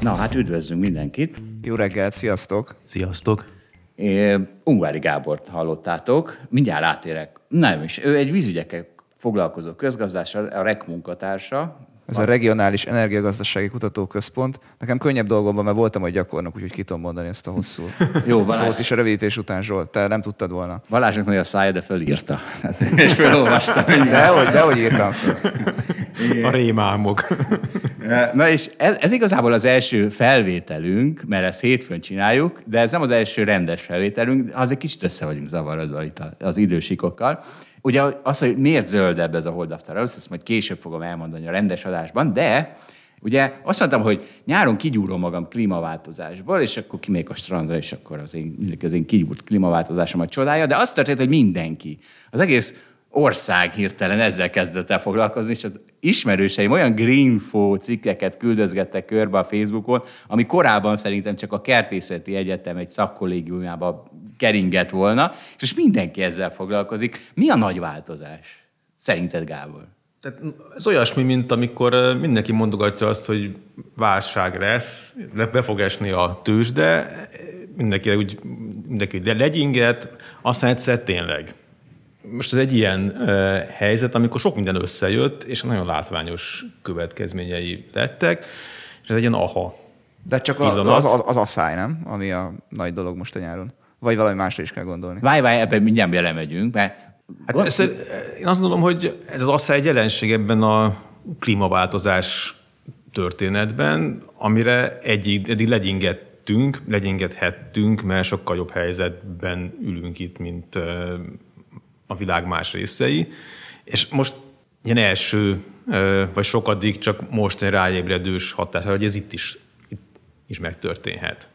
Na hát üdvözlünk mindenkit. Jó reggelt, sziasztok! Sziasztok! É, Ungvári Gábort hallottátok. Mindjárt átérek. Nem is. Ő egy vízügyekkel foglalkozó közgazdás, a REK munkatársa, ez a Regionális Energiagazdasági Kutatóközpont. Nekem könnyebb dolgom van, mert voltam egy gyakornok, úgyhogy ki tudom mondani ezt a hosszú Jó, Balázs. szót is a rövidítés után, Zsolt. Te nem tudtad volna. Balázsnak nagy a szája, de fölírta. Hát, és felolvasta. Dehogy, dehogy írtam föl. A rémálmok. Na és ez, ez igazából az első felvételünk, mert ezt hétfőn csináljuk, de ez nem az első rendes felvételünk, az egy kicsit össze vagyunk zavarodva itt az idősikokkal. Ugye az, hogy miért zöldebb ez a Hold After Hours, ezt majd később fogom elmondani a rendes adásban, de Ugye azt mondtam, hogy nyáron kigyúrom magam klímaváltozásból, és akkor kimegyek a strandra, és akkor az én, az én kigyúrt klímaváltozásomat csodálja, de azt történt, hogy mindenki, az egész ország hirtelen ezzel kezdett el foglalkozni, és az ismerőseim olyan greenfo cikkeket küldözgettek körbe a Facebookon, ami korábban szerintem csak a kertészeti egyetem egy szakkollégiumába keringett volna, és mindenki ezzel foglalkozik. Mi a nagy változás? Szerinted, Gábor? Tehát ez olyasmi, mint amikor mindenki mondogatja azt, hogy válság lesz, be fog esni a tőzsde, mindenki úgy mindenki legyinget, aztán egyszer tényleg most ez egy ilyen helyzet, amikor sok minden összejött, és nagyon látványos következményei lettek, és ez egy ilyen aha. De csak a, az, az, az asszály, nem? Ami a nagy dolog most a nyáron. Vagy valami másra is kell gondolni. Várj, várj, ebben mindjárt belemegyünk, mert... Hát gond... ezt, én azt gondolom, hogy ez az asszály egy jelenség ebben a klímaváltozás történetben, amire egyig, eddig legyingettünk, legyingethettünk, mert sokkal jobb helyzetben ülünk itt, mint a világ más részei, és most ilyen első, vagy sokadik csak most egy ráébredős hatás, hogy ez itt is, itt is megtörténhet.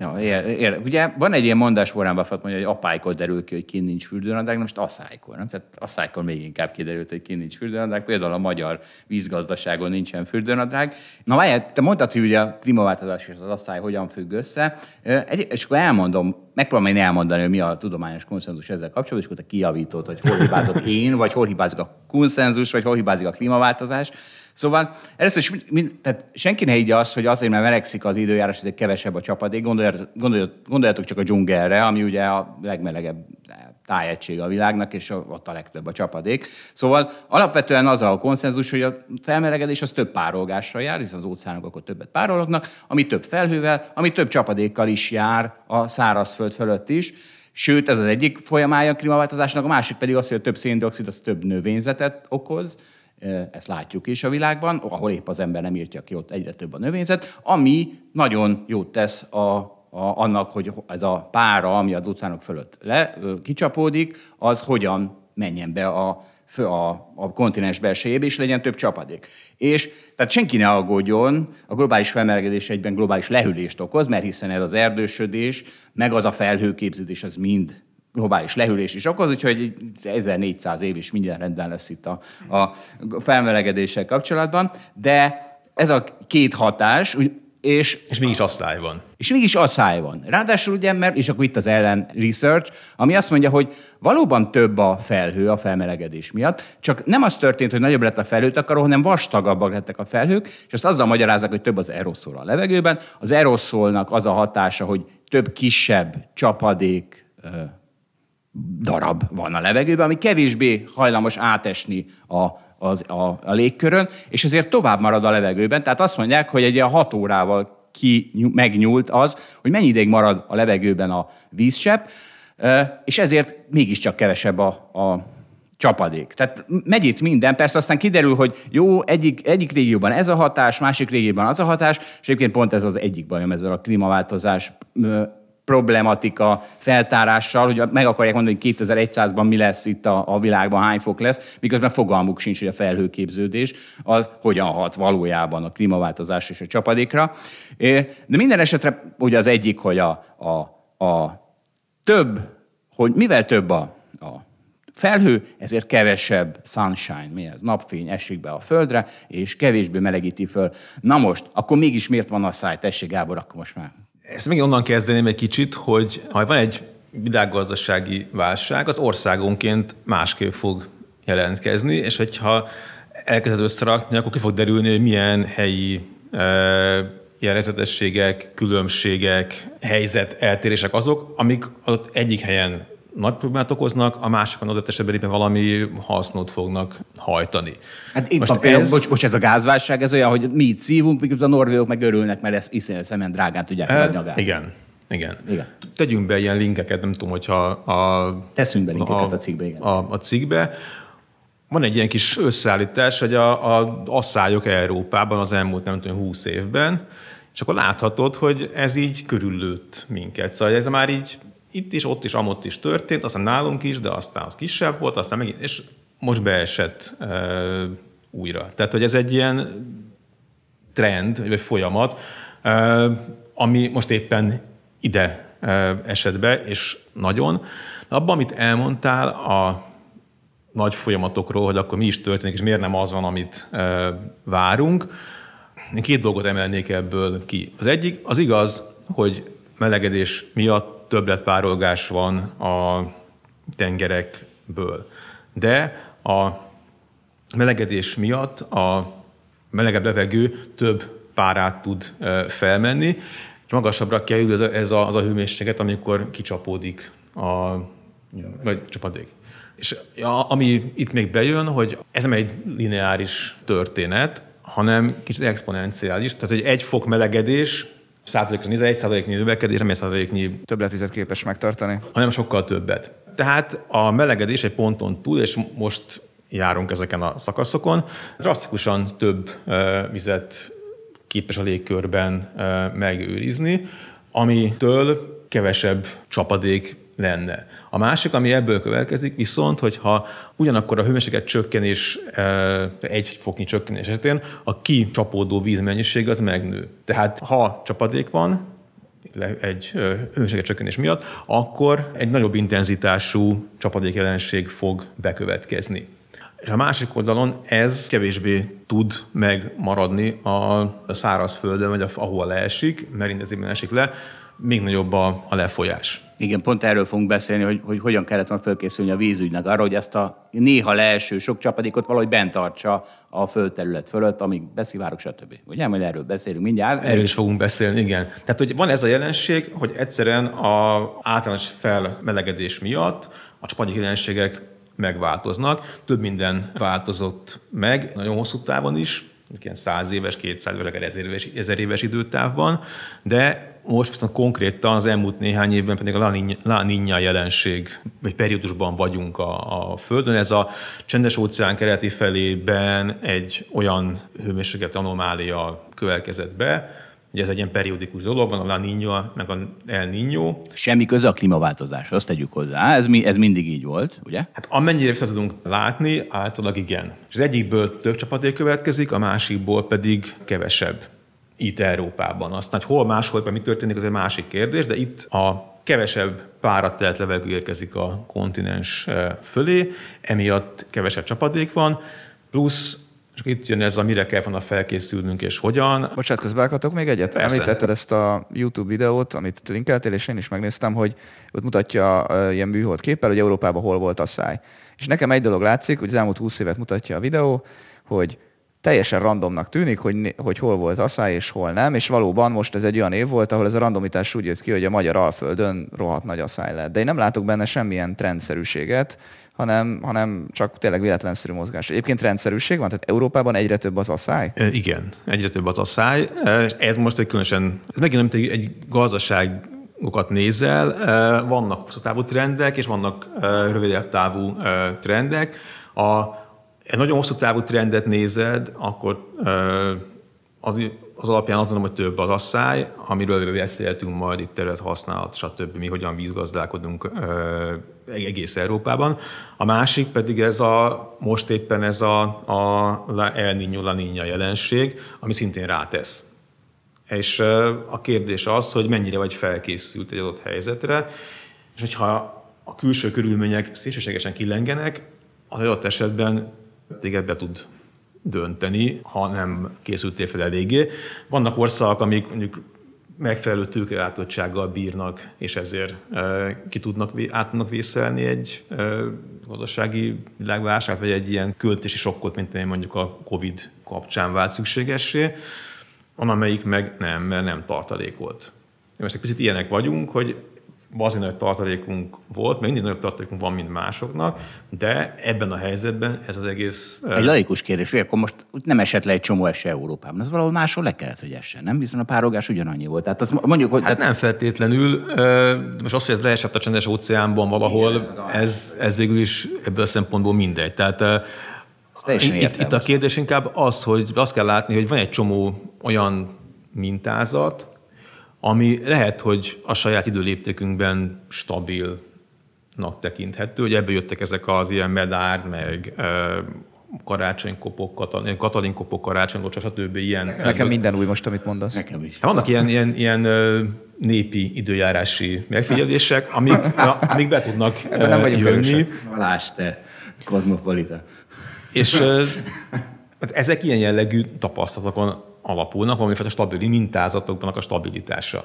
Ja, ér, ér. Ugye van egy ilyen mondás Warren Buffett mondja, hogy apálykor derül ki, hogy kint nincs fürdőnadrág, most asszálykor. Nem? Tehát asszálykor még inkább kiderült, hogy kint nincs fürdőnadrág. Például a magyar vízgazdaságon nincsen fürdőnadrág. Na várjál, te mondtad, hogy ugye a klímaváltozás és az asszály hogyan függ össze. Egy, és akkor elmondom, megpróbálom én elmondani, hogy mi a tudományos konszenzus ezzel kapcsolatban, és akkor te kiavítod, hogy hol hibázok én, vagy hol hibázik a konszenzus, vagy hol hibázik a klímaváltozás. Szóval először is, tehát senki ne higgye azt, hogy azért, mert melegszik az időjárás, ezért kevesebb a csapadék. Gondoljatok, gondoljatok csak a dzsungelre, ami ugye a legmelegebb tájegység a világnak, és ott a legtöbb a csapadék. Szóval alapvetően az a konszenzus, hogy a felmelegedés az több párolgásra jár, hiszen az óceánok akkor többet párolognak, ami több felhővel, ami több csapadékkal is jár a szárazföld fölött is. Sőt, ez az egyik folyamája a klímaváltozásnak, a másik pedig az, hogy a több széndiokszid az több növényzetet okoz, ezt látjuk is a világban, ahol épp az ember nem írtja ki, ott egyre több a növényzet, ami nagyon jót tesz a, a, annak, hogy ez a pára, ami az óceánok fölött le, kicsapódik, az hogyan menjen be a, a, a kontinens belsejébe, és legyen több csapadék. És tehát senki ne aggódjon, a globális felmelegedés egyben globális lehűlést okoz, mert hiszen ez az erdősödés, meg az a felhőképződés, az mind globális lehűlés is okoz, úgyhogy 1400 év is minden rendben lesz itt a, a felmelegedéssel kapcsolatban, de ez a két hatás, és, és mégis asszály van. És mégis asszály van. Ráadásul ugye, mert, és akkor itt az ellen research, ami azt mondja, hogy valóban több a felhő a felmelegedés miatt, csak nem az történt, hogy nagyobb lett a felhőtakaró, hanem vastagabbak lettek a felhők, és azt azzal magyarázzák, hogy több az aeroszol a levegőben. Az aeroszolnak az a hatása, hogy több kisebb csapadék darab van a levegőben, ami kevésbé hajlamos átesni a, az, a, a légkörön, és ezért tovább marad a levegőben. Tehát azt mondják, hogy egy ilyen hat órával ki megnyúlt az, hogy mennyi ideig marad a levegőben a vízsepp, és ezért mégiscsak kevesebb a, a csapadék. Tehát megy itt minden, persze aztán kiderül, hogy jó, egyik, egyik régióban ez a hatás, másik régióban az a hatás, és egyébként pont ez az egyik bajom ezzel a klímaváltozás problematika feltárással, hogy meg akarják mondani, hogy 2100-ban mi lesz itt a, a világban, hány fok lesz, miközben fogalmuk sincs, hogy a felhőképződés az hogyan hat valójában a klímaváltozás és a csapadékra. De minden esetre ugye az egyik, hogy a, a, a több, hogy mivel több a, a felhő, ezért kevesebb sunshine, mi ez? Napfény esik be a földre, és kevésbé melegíti föl. Na most, akkor mégis miért van a száj? Tessék, Gábor, akkor most már ezt még onnan kezdeném egy kicsit, hogy ha van egy világgazdasági válság, az országonként másképp fog jelentkezni, és hogyha elkezded összerakni, akkor ki fog derülni, hogy milyen helyi e, jellegzetességek, különbségek, helyzet, eltérések azok, amik ott egyik helyen nagy problémát okoznak, a másikon adott esetben éppen valami hasznot fognak hajtani. Hát itt Most van például, ez... bocs, bocs, ez a gázválság, ez olyan, hogy mi itt szívunk, miközben a norvégok meg örülnek, mert ezt iszonyat szemen drágán tudják e, a gázt. Igen. Igen. igen. Tegyünk be ilyen linkeket, nem tudom, hogyha a... Teszünk be linkeket a, a cikkbe, igen. A, a cikkbe. Van egy ilyen kis összeállítás, hogy a, a asszályok Európában az elmúlt nem tudom, 20 évben, és akkor láthatod, hogy ez így körüllőtt minket. Szóval ez már így itt is, ott is, amott is történt, aztán nálunk is, de aztán az kisebb volt, aztán megint, és most beesett e, újra. Tehát, hogy ez egy ilyen trend, vagy folyamat, e, ami most éppen ide e, esett be, és nagyon. Abban, amit elmondtál a nagy folyamatokról, hogy akkor mi is történik, és miért nem az van, amit e, várunk, én két dolgot emelnék ebből ki. Az egyik, az igaz, hogy melegedés miatt többletpárolgás van a tengerekből. De a melegedés miatt a melegebb levegő több párát tud felmenni, és magasabbra kerül ez a, az a hőmérséklet, amikor kicsapódik a vagy csapadék. És ami itt még bejön, hogy ez nem egy lineáris történet, hanem kicsit exponenciális. Tehát, hogy egy fok melegedés százalékra nézve, egy százaléknyi növekedés, nem egy százaléknyi... Többletizet képes megtartani. Hanem sokkal többet. Tehát a melegedés egy ponton túl, és most járunk ezeken a szakaszokon, drasztikusan több vizet képes a légkörben megőrizni, amitől kevesebb csapadék lenne. A másik, ami ebből következik, viszont, hogyha ugyanakkor a hőmérséklet csökkenés, e, egy foknyi csökkenés esetén a kicsapódó vízmennyiség az megnő. Tehát ha csapadék van, egy hőmérséklet csökkenés miatt, akkor egy nagyobb intenzitású csapadékjelenség fog bekövetkezni. És a másik oldalon ez kevésbé tud megmaradni a szárazföldön, vagy ahol leesik, mert intenzívben esik le, még nagyobb a lefolyás. Igen, pont erről fogunk beszélni, hogy, hogy hogyan kellett volna fölkészülni a vízügynek arra, hogy ezt a néha leeső sok csapadékot valahogy bent tartsa a földterület fölött, amíg beszivárok, stb. Ugye, majd erről beszélünk mindjárt. Erről is fogunk beszélni, igen. Tehát, hogy van ez a jelenség, hogy egyszerűen a általános felmelegedés miatt a csapadék jelenségek megváltoznak. Több minden változott meg, nagyon hosszú távon is, ilyen száz éves, 200 vagy akár ezer éves, ezer éves időtávban, de most viszont konkrétan az elmúlt néhány évben pedig a La Niña jelenség, vagy periódusban vagyunk a, a Földön. Ez a csendes óceán keleti felében egy olyan hőmérséklet anomália következett be, Ugye ez egy ilyen periódikus dolog, van a La Niña, meg a El Niño. Semmi köze a klímaváltozás, azt tegyük hozzá. Ez, mi, ez mindig így volt, ugye? Hát amennyire vissza tudunk látni, általában igen. És az egyikből több csapadék következik, a másikból pedig kevesebb itt Európában. Aztán, hogy hol máshol, mi történik, az egy másik kérdés, de itt a kevesebb párat levegő érkezik a kontinens eh, fölé, emiatt kevesebb csapadék van, plusz és itt jön ez a mire kell volna felkészülnünk és hogyan. Bocsánat, közbeállhatok még egyet? Persze. Említetted ezt a YouTube videót, amit linkeltél, és én is megnéztem, hogy ott mutatja uh, ilyen műhold képpel, hogy Európában hol volt a száj. És nekem egy dolog látszik, hogy az elmúlt 20 évet mutatja a videó, hogy teljesen randomnak tűnik, hogy, hogy hol volt asszály és hol nem, és valóban most ez egy olyan év volt, ahol ez a randomitás úgy jött ki, hogy a magyar alföldön rohadt nagy asszály lett. De én nem látok benne semmilyen trendszerűséget, hanem, hanem csak tényleg véletlenszerű mozgás. Egyébként rendszerűség van, tehát Európában egyre több az asszály? E, igen, egyre több az asszály. Ez most egy különösen, ez megint nem egy, egy gazdaság nézel, vannak hosszú távú trendek, és vannak rövidebb távú trendek. A egy nagyon hosszú távú trendet nézed, akkor az, az alapján azt mondom, hogy több az asszály, amiről beszéltünk majd itt terület használat, stb. mi hogyan vízgazdálkodunk egész Európában. A másik pedig ez a, most éppen ez a, a El Niño La Niña jelenség, ami szintén rátesz. És a kérdés az, hogy mennyire vagy felkészült egy adott helyzetre, és hogyha a külső körülmények szélsőségesen killengenek, az adott esetben téged be tud dönteni, ha nem készültél fel eléggé. Vannak országok, amik mondjuk megfelelő tőkeátottsággal bírnak, és ezért e, ki tudnak, át tudnak vészelni egy e, gazdasági világválság, vagy egy ilyen költési sokkot, mint mondjuk a Covid kapcsán vált szükségessé, van amelyik meg nem, mert nem tartalékolt. Most egy picit ilyenek vagyunk, hogy azért nagy tartalékunk volt, még mindig nagyobb tartalékunk van, mint másoknak, de ebben a helyzetben ez az egész... Egy laikus kérdés, hogy akkor most nem esett le egy csomó eső Európában, az valahol máshol le kellett, hogy essen, nem? Hiszen a párogás ugyanannyi volt. Tehát azt mondjuk, hogy... Hát nem feltétlenül. Most az, hogy ez leesett a csendes óceánban valahol, Igen, ez, ez, ez végül is ebből a szempontból mindegy. Tehát itt, itt a kérdés inkább az, hogy azt kell látni, hogy van egy csomó olyan mintázat, ami lehet, hogy a saját időléptékünkben stabilnak tekinthető, hogy ebből jöttek ezek az ilyen medárd, meg karácsonykopok, katalin, katalinkopok, karácsonylocsa, stb. Ilyen, Nekem minden új most, amit mondasz. Nekem is. Hát vannak ilyen, ilyen, ilyen népi időjárási megfigyelések, amik, amik be tudnak nem jönni. Valás te, kozmopolita. És hát ezek ilyen jellegű tapasztalatokon alapulnak, valamiféle stabili mintázatoknak a stabilitása.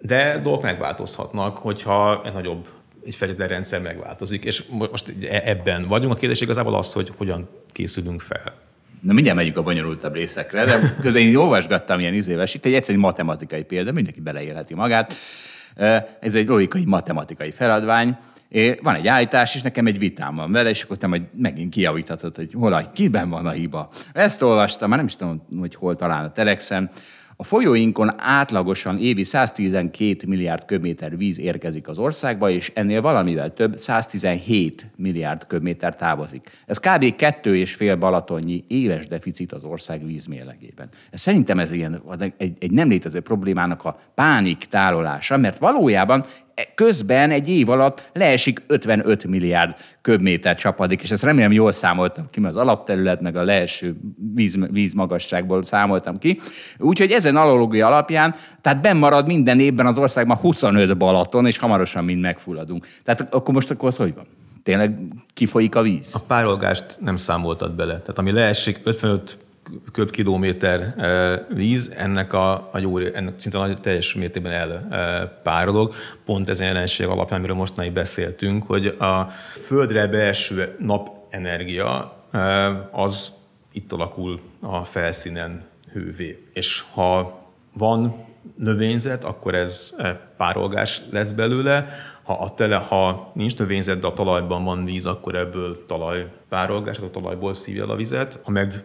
De dolgok megváltozhatnak, hogyha egy nagyobb egy feltétlen rendszer megváltozik, és most e- ebben vagyunk. A kérdés igazából az, hogy hogyan készülünk fel. Na mindjárt megyünk a bonyolultabb részekre, de közben én olvasgattam ilyen izéves, itt egy egyszerű matematikai példa, mindenki beleélheti magát. Ez egy logikai matematikai feladvány, É, van egy állítás, és nekem egy vitám van vele, és akkor te majd megint kijavíthatod, hogy hol a, kiben van a hiba. Ezt olvastam, már nem is tudom, hogy hol talán a telexen. A folyóinkon átlagosan évi 112 milliárd köbméter víz érkezik az országba, és ennél valamivel több 117 milliárd köbméter távozik. Ez kb. kettő és fél balatonnyi éves deficit az ország vízmérlegében. Ez szerintem ez ilyen, egy, egy nem létező problémának a pánik tálolása, mert valójában közben egy év alatt leesik 55 milliárd köbméter csapadék, és ezt remélem jól számoltam ki, mert az alapterület meg a leeső víz, vízmagasságból számoltam ki. Úgyhogy ezen analógia alapján, tehát benn marad minden évben az országban 25 Balaton, és hamarosan mind megfulladunk. Tehát akkor most akkor az hogy van? Tényleg kifolyik a víz? A párolgást nem számoltad bele. Tehát ami leesik 55 köbkilométer víz, ennek a, a jó, ennek szinte nagy teljes mértékben elpárolog. Pont ezen jelenség alapján, amiről mostanáig beszéltünk, hogy a földre beeső napenergia az itt alakul a felszínen hővé. És ha van növényzet, akkor ez párolgás lesz belőle. Ha, a tele, ha nincs növényzet, de a talajban van víz, akkor ebből talajpárolgás, a talajból szívja a vizet. Ha meg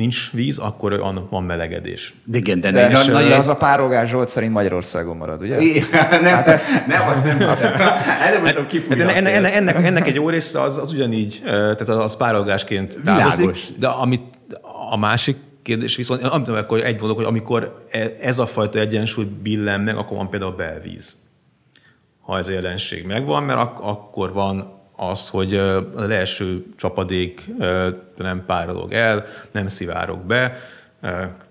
nincs víz, akkor van melegedés. De igen, de, de, de, de az a párogás Zsolt szerint Magyarországon marad, ugye? nem, hát ez, nem, az nem az. Előbb mondtam, ennek, ennek, ennek, ennek, egy jó része az, az ugyanígy, tehát az párolgásként távozik, de amit a másik kérdés viszont, amit akkor egy mondok, hogy amikor e- ez a fajta egyensúly billen meg, akkor van például belvíz. Ha ez a jelenség megvan, mert ak- akkor van az, hogy a leeső csapadék nem párolog el, nem szivárog be,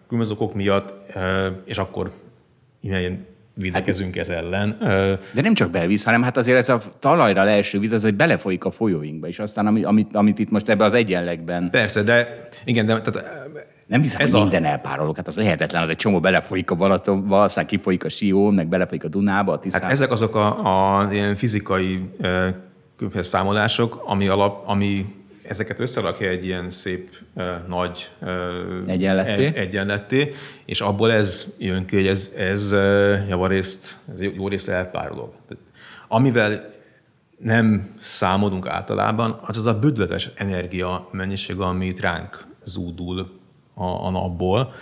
különböző okok miatt, és akkor innen védekezünk ez ellen. De nem csak belvíz, hanem hát azért ez a talajra leeső víz, ez egy belefolyik a folyóinkba, és aztán amit, amit, amit itt most ebbe az egyenlegben... Persze, de igen, de tehát nem hiszem, ez hogy a... minden elpárolog. Hát az lehetetlen, hogy egy csomó belefolyik a Balatonba, aztán kifolyik a Sió, meg belefolyik a Dunába, a Tiszába. Hát ezek azok a, a ilyen fizikai különböző számolások, ami, alap, ami ezeket összerakja egy ilyen szép nagy egyenletté. Egy, egyenletté, és abból ez jön ki, hogy ez, ez javarészt, ez jó részt elpárolog. Amivel nem számolunk általában, az az a bődletes energia mennyiség, amit ránk zúdul a, a napból,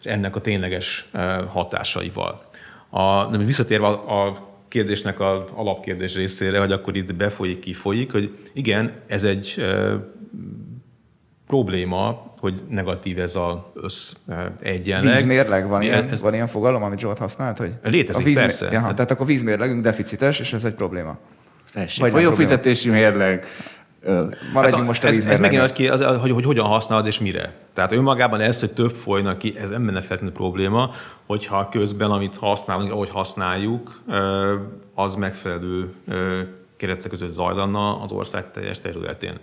és ennek a tényleges hatásaival. A, de visszatérve a, a kérdésnek az alapkérdés részére, hogy akkor itt befolyik, kifolyik, hogy igen, ez egy e, probléma, hogy negatív ez az össz egyenleg. Vízmérleg, van, ilyen, ez, van ilyen fogalom, amit Zsolt használt? Hogy létezik, a vízmér... persze. Jaha, tehát akkor vízmérlegünk deficites, és ez egy probléma. Vagy folyófizetési mérleg. Maradjunk hát most a ez, ez megint ki, az, hogy, hogy hogyan használod és mire. Tehát önmagában ez, hogy több folynak ki, ez nem benne feltétlenül probléma, hogyha közben, amit használunk, ahogy használjuk, az megfelelő keretek között zajlana az ország teljes területén.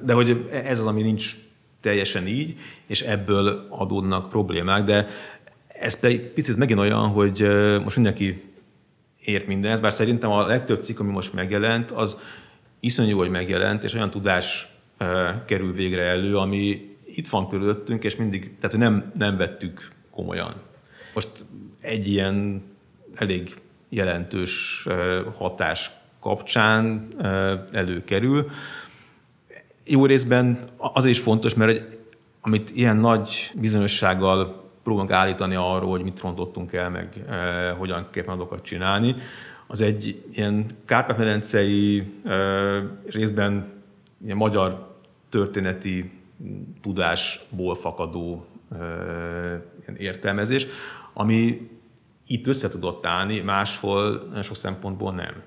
De hogy ez az, ami nincs teljesen így, és ebből adódnak problémák, de ez pedig picit megint olyan, hogy most mindenki ért mindenhez, bár szerintem a legtöbb cikk, ami most megjelent, az iszonyú, hogy megjelent, és olyan tudás kerül végre elő, ami itt van körülöttünk, és mindig, tehát hogy nem, nem vettük komolyan. Most egy ilyen elég jelentős hatás kapcsán előkerül. Jó részben az is fontos, mert amit ilyen nagy bizonyossággal próbálunk állítani arról, hogy mit rontottunk el, meg hogyan kell adatokat csinálni, az egy ilyen Kárpát-medencei részben ilyen magyar történeti tudásból fakadó ilyen értelmezés, ami itt össze tudott állni, máshol sok szempontból nem.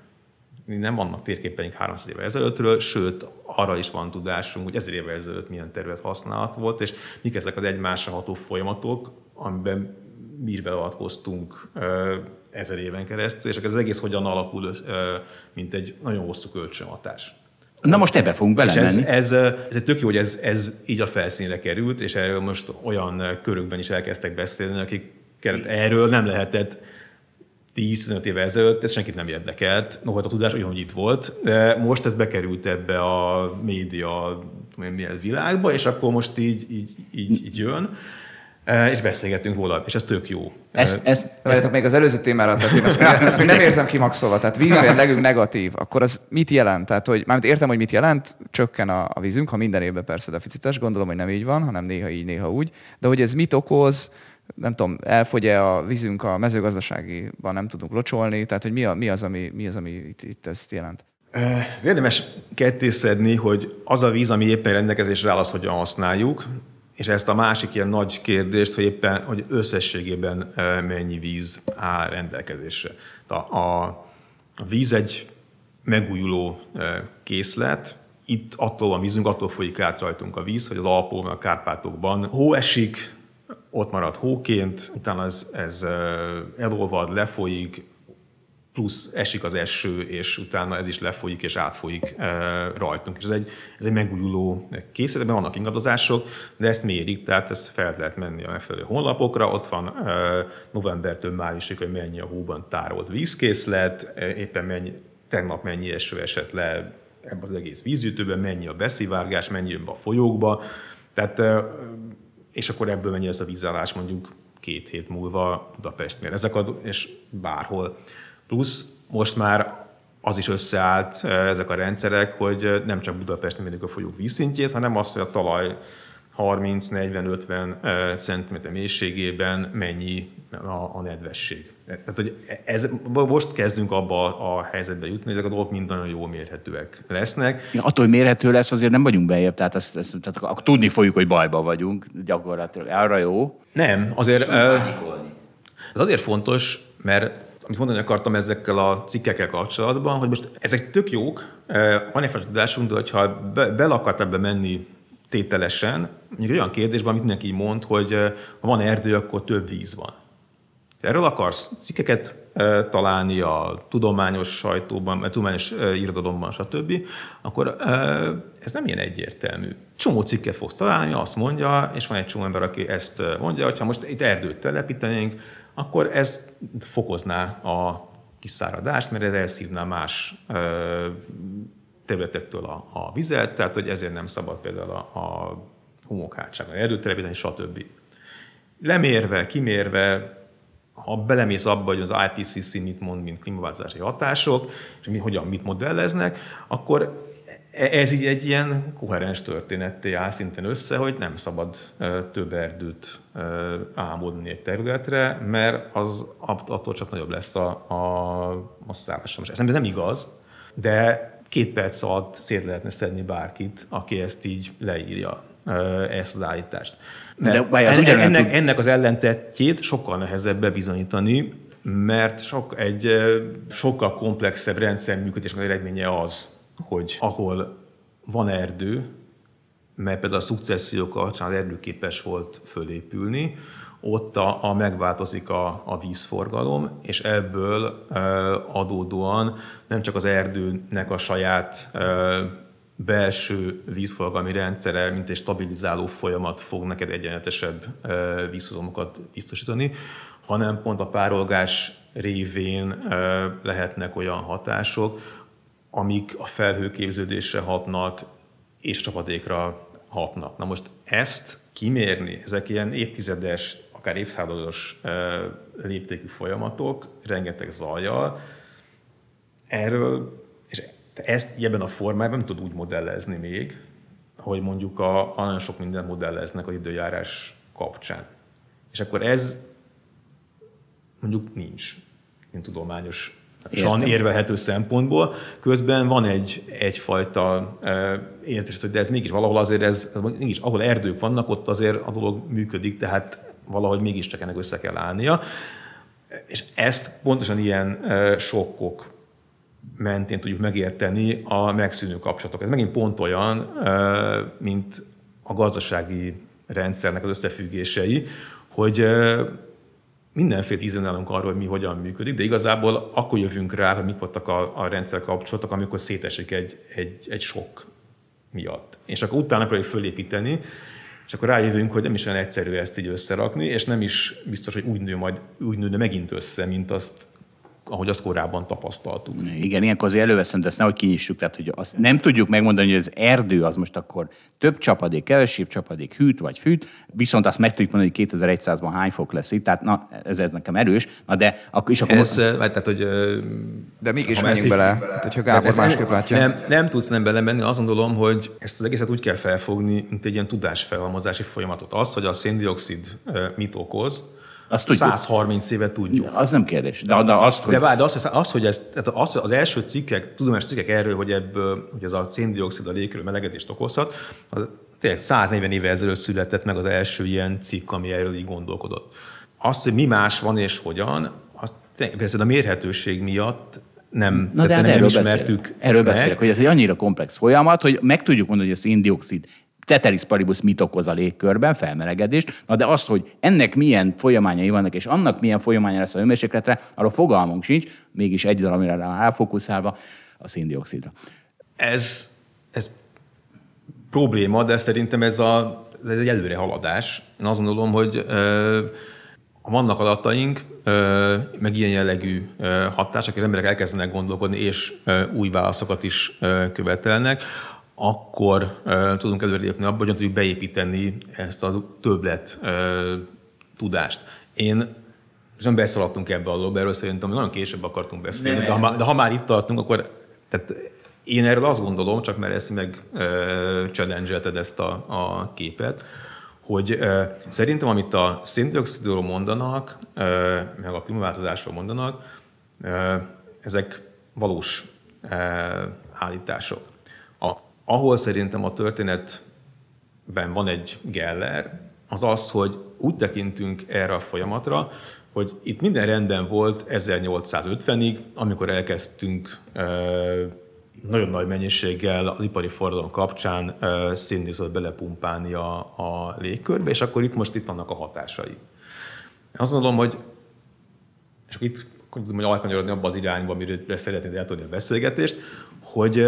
Nem vannak térképeink 300 évvel ezelőttről, sőt, arra is van tudásunk, hogy ezer évvel ezelőtt milyen terület használat volt, és mik ezek az egymásra ható folyamatok, amiben mi beavatkoztunk ezer éven keresztül, és ez az egész hogyan alakul, mint egy nagyon hosszú kölcsönhatás. Na most ebbe fogunk belemenni. Ez, ez, ez egy tök jó, hogy ez, ez így a felszínre került, és erről most olyan körökben is elkezdtek beszélni, akik erről nem lehetett 10-15 éve ezelőtt, ez senkit nem érdekelt, no, hát a tudás olyan, hogy itt volt, de most ez bekerült ebbe a média milyen világba, és akkor most így, így, így, így jön és beszélgetünk róla, és ez tök jó. Ezt, ezt, ezt még az előző témára tettem, ezt, még, ezt még nem érzem kimaxolva, tehát vízmérlegünk negatív, akkor az mit jelent? Tehát, hogy mármint értem, hogy mit jelent, csökken a, a vízünk, ha minden évben persze deficites, gondolom, hogy nem így van, hanem néha így, néha úgy, de hogy ez mit okoz, nem tudom, elfogy-e a vízünk a mezőgazdaságiban, nem tudunk locsolni, tehát hogy mi, a, mi, az, ami, mi az, ami itt, itt ezt jelent? Ez érdemes kettészedni, hogy az a víz, ami éppen rendelkezésre áll, az hogyan használjuk, és ezt a másik ilyen nagy kérdést, hogy éppen hogy összességében mennyi víz áll rendelkezésre. A, a, víz egy megújuló készlet, itt attól van vízünk, attól folyik át rajtunk a víz, hogy az Alpokban, a Kárpátokban hó esik, ott marad hóként, utána ez, ez elolvad, lefolyik, plusz esik az eső, és utána ez is lefolyik és átfolyik rajtunk. És ez egy, ez egy megújuló készletben vannak ingadozások, de ezt mérik, tehát ezt fel lehet menni a megfelelő honlapokra. Ott van e, novembertől májusig, hogy mennyi a hóban tárolt vízkészlet, e, éppen mennyi, tegnap mennyi eső esett le ebbe az egész vízütőben, mennyi a beszivárgás, mennyi jön be a folyókba. Tehát, és akkor ebből mennyi lesz a vízállás mondjuk két hét múlva Budapestnél. Ezek a, és bárhol. Plusz most már az is összeállt ezek a rendszerek, hogy nem csak Budapesten mérjük a folyók vízszintjét, hanem azt, hogy a talaj 30-40-50 cm mélységében mennyi a, a nedvesség. Tehát, hogy ez, most kezdünk abba a helyzetbe jutni, hogy ezek a dolgok mind nagyon jól mérhetőek lesznek. Ja, attól, hogy mérhető lesz, azért nem vagyunk bejebb, tehát, ezt, ezt, tehát akkor tudni fogjuk, hogy bajba vagyunk gyakorlatilag. Arra jó. Nem, azért... Ez azért fontos, mert amit mondani akartam ezekkel a cikkekkel kapcsolatban, hogy most ezek tök jók, eh, van egy tudásunk, de hogyha be, be akart ebbe menni tételesen, mondjuk olyan kérdésben, amit mindenki mond, hogy eh, ha van erdő, akkor több víz van. Erről akarsz cikkeket eh, találni a tudományos sajtóban, a tudományos irodalomban, stb., akkor ez nem ilyen egyértelmű. Csomó cikket fogsz találni, azt mondja, és van egy csomó ember, aki ezt mondja, hogy ha most itt erdőt telepítenénk, akkor ez fokozná a kiszáradást, mert ez elszívná más területektől a, a vizet, tehát hogy ezért nem szabad például a, a homokhátságon erdőtelepíteni, stb. Lemérve, kimérve, ha belemész abba, hogy az IPCC mit mond, mint klímaváltozási hatások, és mi, hogyan mit modelleznek, akkor ez így egy ilyen koherens történetté áll szinten össze, hogy nem szabad több erdőt álmodni egy területre, mert az attól csak nagyobb lesz a, a, a szállás. Ez nem igaz, de két perc alatt szét lehetne szedni bárkit, aki ezt így leírja. ezt az állítást. De, De az ennek, ennek, ennek az ellentetjét sokkal nehezebb bebizonyítani, mert sok, egy sokkal komplexebb rendszer működésnek eredménye az, hogy ahol van erdő, mert például a szukcesszió kapcsán az erdő képes volt fölépülni, ott a, a megváltozik a, a vízforgalom, és ebből e, adódóan nem csak az erdőnek a saját e, belső vízforgalmi rendszere, mint egy stabilizáló folyamat fog neked egyenletesebb e, vízhozamokat biztosítani, hanem pont a párolgás révén e, lehetnek olyan hatások, amik a felhőképződésre hatnak, és csapadékra hatnak. Na most ezt kimérni, ezek ilyen évtizedes, akár évszázados léptékű folyamatok, rengeteg zajjal, erről, és ezt ebben a formában nem tud úgy modellezni még, ahogy mondjuk a, a nagyon sok minden modelleznek az időjárás kapcsán. És akkor ez mondjuk nincs, mint tudományos Értem. érvelhető szempontból. Közben van egy, egyfajta e, érzés, hogy de ez mégis valahol azért, ez, ez mégis ahol erdők vannak, ott azért a dolog működik, tehát valahogy mégiscsak ennek össze kell állnia. És ezt pontosan ilyen e, sokkok mentén tudjuk megérteni a megszűnő kapcsolatok. Ez megint pont olyan, e, mint a gazdasági rendszernek az összefüggései, hogy mindenféle ízen állunk arról, hogy mi hogyan működik, de igazából akkor jövünk rá, hogy mik voltak a, a rendszer kapcsolatok, amikor szétesik egy, egy, egy sok miatt. És akkor utána próbáljuk fölépíteni, és akkor rájövünk, hogy nem is olyan egyszerű ezt így összerakni, és nem is biztos, hogy úgy nő majd, úgy nőne megint össze, mint azt ahogy azt korábban tapasztaltuk. Igen, ilyenkor azért előveszem, de ezt nehogy kinyissuk, tehát hogy azt nem tudjuk megmondani, hogy az erdő az most akkor több csapadék, kevesebb csapadék, hűt vagy fűt, viszont azt meg tudjuk mondani, hogy 2100-ban hány fok lesz itt, tehát na, ez, ez nekem erős, na de akkor is akkor... Ez, tehát, hogy, de mégis menjünk bele, tehát, hogyha Gábor másképp látja. Nem, nem tudsz nem belemenni, azt gondolom, hogy ezt az egészet úgy kell felfogni, mint egy ilyen tudásfelhalmozási folyamatot. Az, hogy a széndiokszid mit okoz, azt tudjuk. 130 éve tudjuk. Az nem kérdés. De, de, azt, hogy... de várj, de az, az, hogy ez, tehát az, az első cikkek, tudományos cikkek erről, hogy ebből, hogy ez a széndiokszid a légkörű melegedést okozhat, az tényleg 140 éve ezelőtt született meg az első ilyen cikk, ami erről így gondolkodott. Azt, hogy mi más van és hogyan, azt persze a mérhetőség miatt nem, Na de hát nem erről ismertük beszélek. Erről beszélek, hogy ez egy annyira komplex folyamat, hogy meg tudjuk mondani, hogy a széndiokszid ceteris paribus mit okoz a légkörben, felmelegedést, na de azt, hogy ennek milyen folyamányai vannak, és annak milyen folyamánya lesz a hőmérsékletre, arról fogalmunk sincs, mégis egy valamire rá elfókuszálva a széndiokszidra. Ez, ez probléma, de szerintem ez, a, ez egy előrehaladás. Én azt gondolom, hogy ö, vannak adataink, ö, meg ilyen jellegű hatások, az emberek elkezdenek gondolkodni, és ö, új válaszokat is ö, követelnek, akkor uh, tudunk előrelépni abban, hogy tudjuk beépíteni ezt a többlet uh, tudást. Én és nem beszaladtunk ebbe a lobberről, szerintem nagyon később akartunk beszélni, de ha, már, de ha már itt tartunk, akkor tehát én erről azt gondolom, csak mert ezt meg uh, challenge ezt a, a képet, hogy uh, szerintem, amit a széndiokszidról mondanak, uh, meg a klímaváltozásról mondanak, uh, ezek valós uh, állítások ahol szerintem a történetben van egy geller, az az, hogy úgy tekintünk erre a folyamatra, hogy itt minden rendben volt 1850-ig, amikor elkezdtünk nagyon nagy mennyiséggel az ipari forradalom kapcsán széndiokszidot belepumpálni a, a légkörbe, és akkor itt most itt vannak a hatásai. Azt gondolom, hogy és akkor itt hogy alkanyarodni abba az irányba, amiről szeretnéd eltolni a beszélgetést, hogy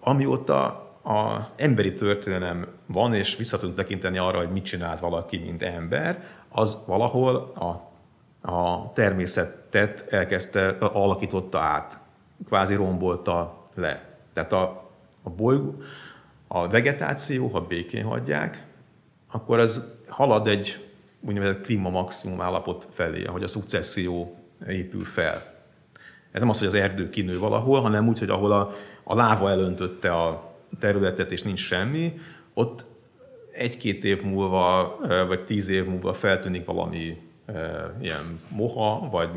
amióta a emberi történelem van, és vissza tudunk tekinteni arra, hogy mit csinált valaki, mint ember, az valahol a, a természetet elkezdte, alakította át, kvázi rombolta le. Tehát a, a bolygó, a vegetáció, ha békén hagyják, akkor az halad egy úgynevezett klíma maximum állapot felé, ahogy a szukcesszió épül fel. Ez nem az, hogy az erdő kinő valahol, hanem úgy, hogy ahol a, a láva elöntötte a területet, és nincs semmi, ott egy-két év múlva, vagy tíz év múlva feltűnik valami ilyen moha, vagy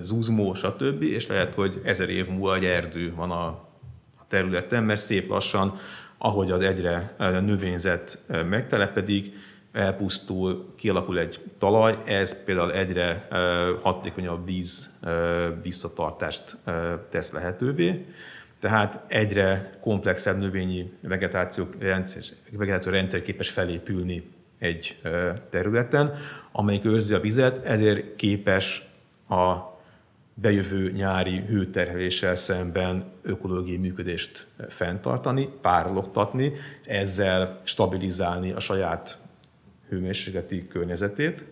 zuzmó, stb., és lehet, hogy ezer év múlva egy erdő van a területen, mert szép lassan ahogy az egyre növényzet megtelepedik, elpusztul, kialakul egy talaj, ez például egyre hatékonyabb víz visszatartást tesz lehetővé. Tehát egyre komplexebb növényi vegetáció rendszer, vegetáció rendszer képes felépülni egy területen, amelyik őrzi a vizet, ezért képes a bejövő nyári hőterheléssel szemben ökológiai működést fenntartani, párologtatni, ezzel stabilizálni a saját hőmérsékleti környezetét,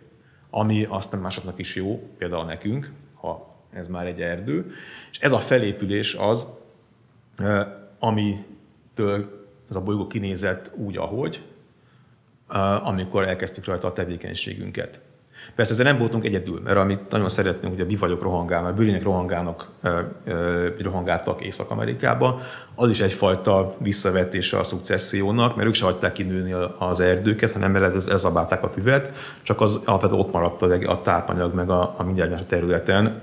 ami aztán másoknak is jó, például nekünk, ha ez már egy erdő. És ez a felépülés az, amitől ez a bolygó kinézett úgy, ahogy, amikor elkezdtük rajta a tevékenységünket. Persze ezzel nem voltunk egyedül, mert amit nagyon szeretnénk, hogy a bifagyok rohangálnak, a bőrények rohangálnak, rohangáltak Észak-Amerikába, az is egyfajta visszavetése a szukcessziónak, mert ők se hagyták kinőni az erdőket, hanem elzabálták a füvet, csak az alapvetően ott maradt a, a tápanyag meg a, a mindjárt területen,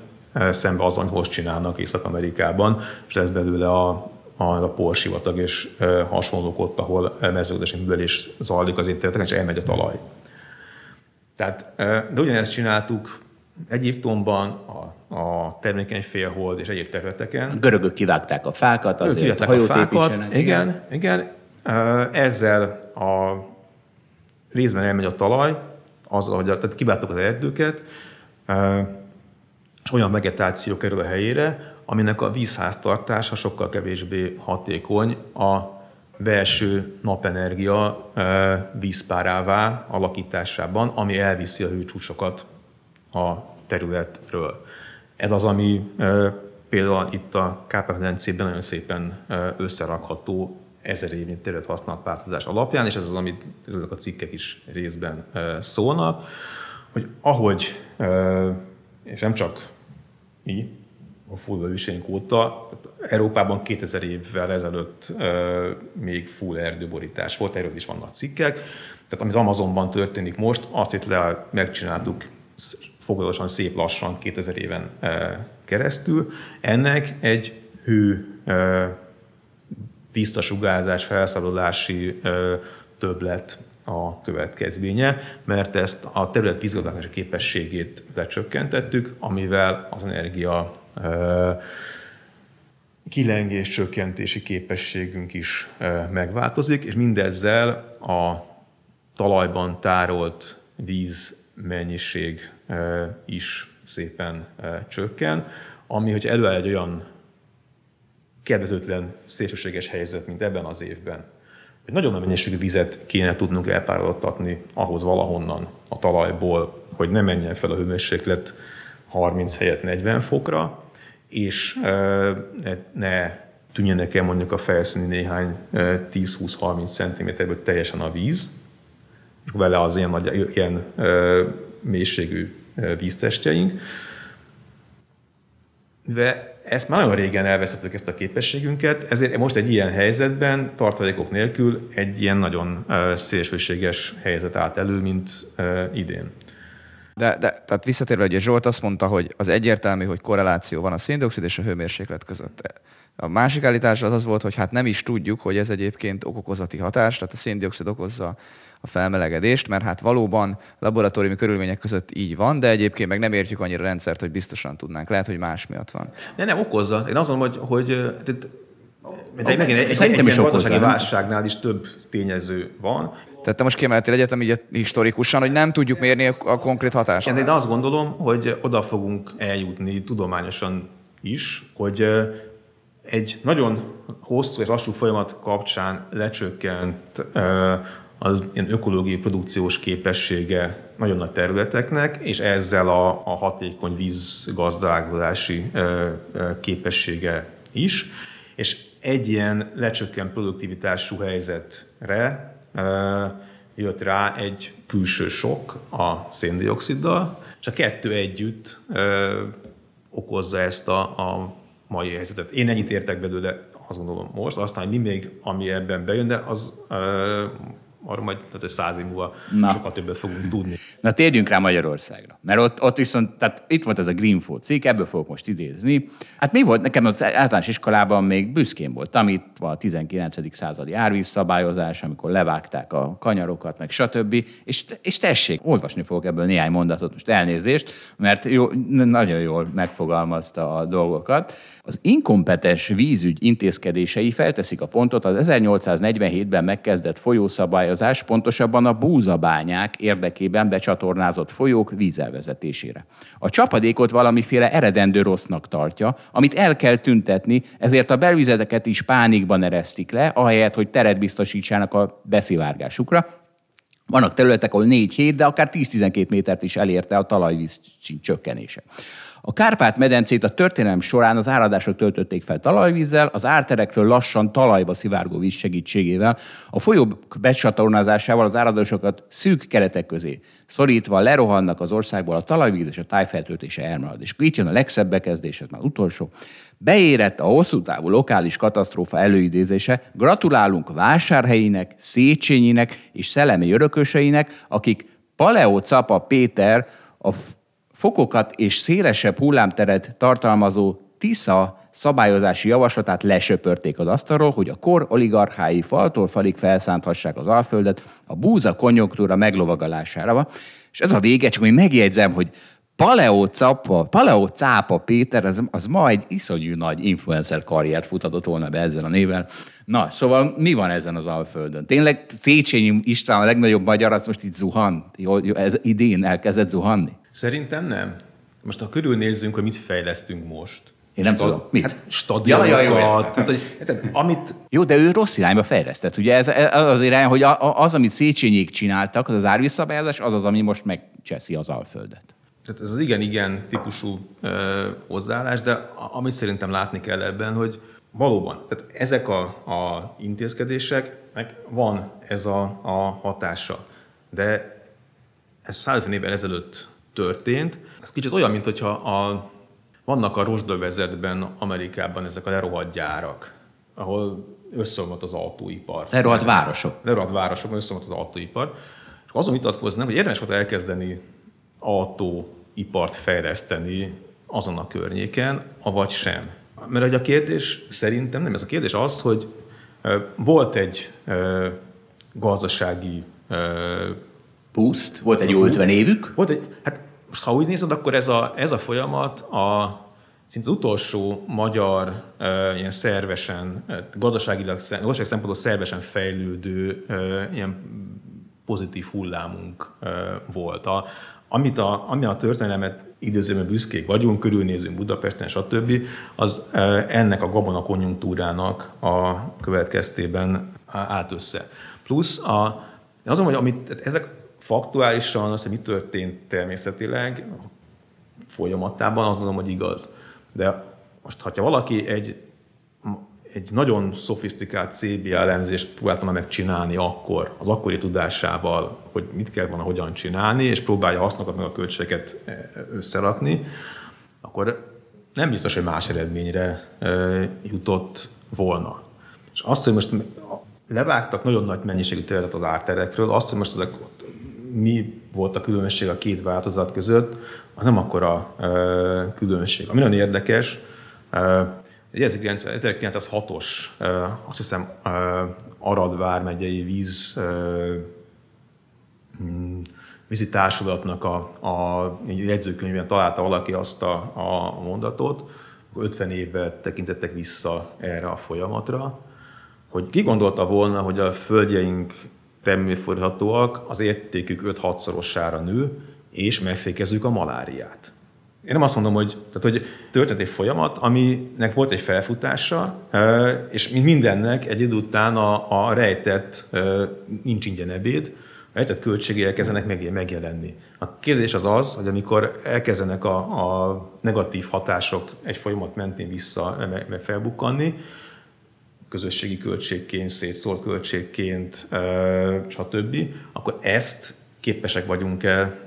szembe azon, hogy csinálnak Észak-Amerikában, és ez belőle a, a, a porsivatag és e, hasonlók ott, ahol mezőgazdasági művelés zajlik az területeken, és elmegy a talaj. Tehát, de ugyanezt csináltuk Egyiptomban, a, a termékeny félhold és egyéb területeken. A görögök kivágták a fákat, azért a hajót a fákat, építsenek. Igen, igen. Ezzel a részben elmegy a talaj, az, hogy tehát kiváltok az erdőket, és olyan vegetáció kerül a helyére, aminek a vízháztartása sokkal kevésbé hatékony a belső napenergia vízpárává alakításában, ami elviszi a hőcsúcsokat a területről. Ez az, ami például itt a Kárpát-medencében nagyon szépen összerakható ezer évnyi terület használt változás alapján, és ez az, amit a cikkek is részben szólnak, hogy ahogy, és nem csak mi, a fullősénk óta. Európában 2000 évvel ezelőtt még full erdőborítás volt, erről is vannak cikkek. Tehát amit Amazonban történik most, azt itt le megcsináltuk fokozatosan, szép lassan 2000 éven keresztül. Ennek egy hő visszasugárzás, felszabadulási többlet a következménye, mert ezt a terület vízgazdálkodási képességét lecsökkentettük, amivel az energia kilengés csökkentési képességünk is megváltozik, és mindezzel a talajban tárolt víz mennyiség is szépen csökken, ami, hogy előáll egy olyan kedvezőtlen, szélsőséges helyzet, mint ebben az évben, hogy nagyon nagy mennyiségű vizet kéne tudnunk elpárologtatni ahhoz valahonnan a talajból, hogy ne menjen fel a hőmérséklet 30 helyett 40 fokra, és ne tűnjenek el mondjuk a felszíni néhány 10-20-30 cm-ből teljesen a víz, és vele az ilyen, nagy, ilyen mélységű víztestjeink. De ezt már nagyon régen elvesztettük ezt a képességünket, ezért most egy ilyen helyzetben, tartalékok nélkül egy ilyen nagyon szélsőséges helyzet állt elő, mint idén. De, de tehát visszatérve, hogy Zsolt azt mondta, hogy az egyértelmű, hogy korreláció van a széndiokszid és a hőmérséklet között. A másik állítás az az volt, hogy hát nem is tudjuk, hogy ez egyébként okokozati hatás, tehát a széndiokszid okozza a felmelegedést, mert hát valóban laboratóriumi körülmények között így van, de egyébként meg nem értjük annyira a rendszert, hogy biztosan tudnánk. Lehet, hogy más miatt van. De nem okozza. Én azt mondom, hogy, hogy de megint egy, egy, egy, egy is okozza, válságnál is több tényező van. Tehát te most kiemeltél egyetem így historikusan, hogy nem tudjuk mérni a, a konkrét hatást. Én azt gondolom, hogy oda fogunk eljutni tudományosan is, hogy egy nagyon hosszú és lassú folyamat kapcsán lecsökkent az ilyen ökológiai produkciós képessége nagyon nagy területeknek, és ezzel a, a hatékony vízgazdálkodási képessége is. És egy ilyen lecsökkent produktivitású helyzetre jött rá egy külső sok a széndioksziddal, és a kettő együtt okozza ezt a, a mai helyzetet. Én ennyit értek belőle, azt gondolom most, aztán mi még, ami ebben bejön, de az arra majd tehát, száz év múlva Na. sokkal többet fogunk tudni. Na térjünk rá Magyarországra. Mert ott, ott viszont, tehát itt volt ez a Greenfo cikk, ebből fogok most idézni. Hát mi volt? Nekem az általános iskolában még büszkén voltam, itt a 19. századi árvízszabályozás, amikor levágták a kanyarokat, meg stb. És, és tessék, olvasni fogok ebből néhány mondatot, most elnézést, mert jó, nagyon jól megfogalmazta a dolgokat. Az inkompetens vízügy intézkedései felteszik a pontot az 1847-ben megkezdett folyószabályozás, pontosabban a búzabányák érdekében becsatornázott folyók vízelvezetésére. A csapadékot valamiféle eredendő rossznak tartja, amit el kell tüntetni, ezért a belvizedeket is pánikban eresztik le, ahelyett, hogy teret biztosítsának a beszivárgásukra, vannak területek, ahol 4-7, de akár 10-12 métert is elérte a talajvíz csökkenése. A Kárpát-medencét a történelem során az áradások töltötték fel talajvízzel, az árterekről lassan talajba szivárgó víz segítségével, a folyók becsatornázásával az áradásokat szűk keretek közé szorítva lerohannak az országból a talajvíz és a tájfeltöltése elmarad. És itt jön a legszebb bekezdés, ez már utolsó. Beérett a hosszú távú lokális katasztrófa előidézése. Gratulálunk vásárhelyének, Széchenyinek és szellemi örököseinek, akik Paleo Capa Péter a fokokat és szélesebb hullámteret tartalmazó Tisza szabályozási javaslatát lesöpörték az asztalról, hogy a kor oligarchái faltól falig felszánthassák az alföldet a búza konjunktúra meglovagalására. És ez a vége, csak hogy megjegyzem, hogy Paleo Cápa, Paleo Cápa Péter, az, az ma egy iszonyú nagy influencer karriert futhatott volna be ezzel a néven. Na, szóval mi van ezen az Alföldön? Tényleg Széchenyi István a legnagyobb magyar, az most itt zuhan? Jó, jó, ez idén elkezdett zuhanni? Szerintem nem. Most ha körülnézzünk, hogy mit fejlesztünk most, én nem Stad- tudom. Mit? Hát stadionokat. Ja, ja, jó, tehát, tehát, amit... Jó, de ő rossz irányba fejlesztett. Ugye ez, ez az irány, hogy az, amit Széchenyék csináltak, az az árvízszabályozás, az az, ami most megcseszi az Alföldet. Tehát ez az igen-igen típusú ö, hozzáállás, de amit szerintem látni kell ebben, hogy valóban, tehát ezek a, a intézkedéseknek van ez a, a hatása. De ez 150 évvel ezelőtt történt. Ez kicsit olyan, mint hogyha a, vannak a rozsdövezetben Amerikában ezek a lerohadt gyárak, ahol összeomlott az autóipar. Lerohadt városok. Lerohadt városok, összeomlott az autóipar. És azon vitatkoznak, hogy érdemes volt elkezdeni autóipart fejleszteni azon a környéken, avagy sem. Mert hogy a kérdés szerintem nem ez a kérdés az, hogy volt egy gazdasági Boost, volt egy jó 50 évük. Volt egy, hát most ha úgy nézed, akkor ez a, ez a folyamat a szinte az utolsó magyar uh, ilyen szervesen, uh, gazdaságilag, gazdasági szempontból szervesen fejlődő uh, ilyen pozitív hullámunk uh, volt. A, amit a, ami a történelmet időzőben büszkék vagyunk, körülnézünk Budapesten, stb., az uh, ennek a gabona konjunktúrának a következtében állt össze. Plusz a, azon, hogy amit, ezek faktuálisan az, hogy mi történt természetileg folyamatában, azt mondom, hogy igaz. De most, ha valaki egy, egy nagyon szofisztikált CB elemzést próbált volna megcsinálni akkor, az akkori tudásával, hogy mit kell volna hogyan csinálni, és próbálja hasznokat meg a költségeket e, összerakni, akkor nem biztos, hogy más eredményre e, jutott volna. És azt, hogy most levágtak nagyon nagy mennyiségű területet az árterekről, azt, hogy most ezek mi volt a különbség a két változat között, az nem akkora különbség. Ami nagyon érdekes, egy 1906-os, azt hiszem, Arad vármegyei víz hmm, vízi társulatnak a, a jegyzőkönyvben találta valaki azt a, a mondatot, 50 évvel tekintettek vissza erre a folyamatra, hogy ki gondolta volna, hogy a földjeink termőfordíthatóak, az értékük 5-6-szorosára nő, és megfékezzük a maláriát. Én nem azt mondom, hogy, tehát, hogy történt egy folyamat, aminek volt egy felfutása, és mint mindennek egy idő után a, a rejtett nincs ingyen ebéd, a rejtett költségei elkezdenek megjelenni. A kérdés az az, hogy amikor elkezdenek a, a negatív hatások egy folyamat mentén vissza felbukkanni, közösségi költségként, szétszólt költségként, stb., akkor ezt képesek vagyunk-e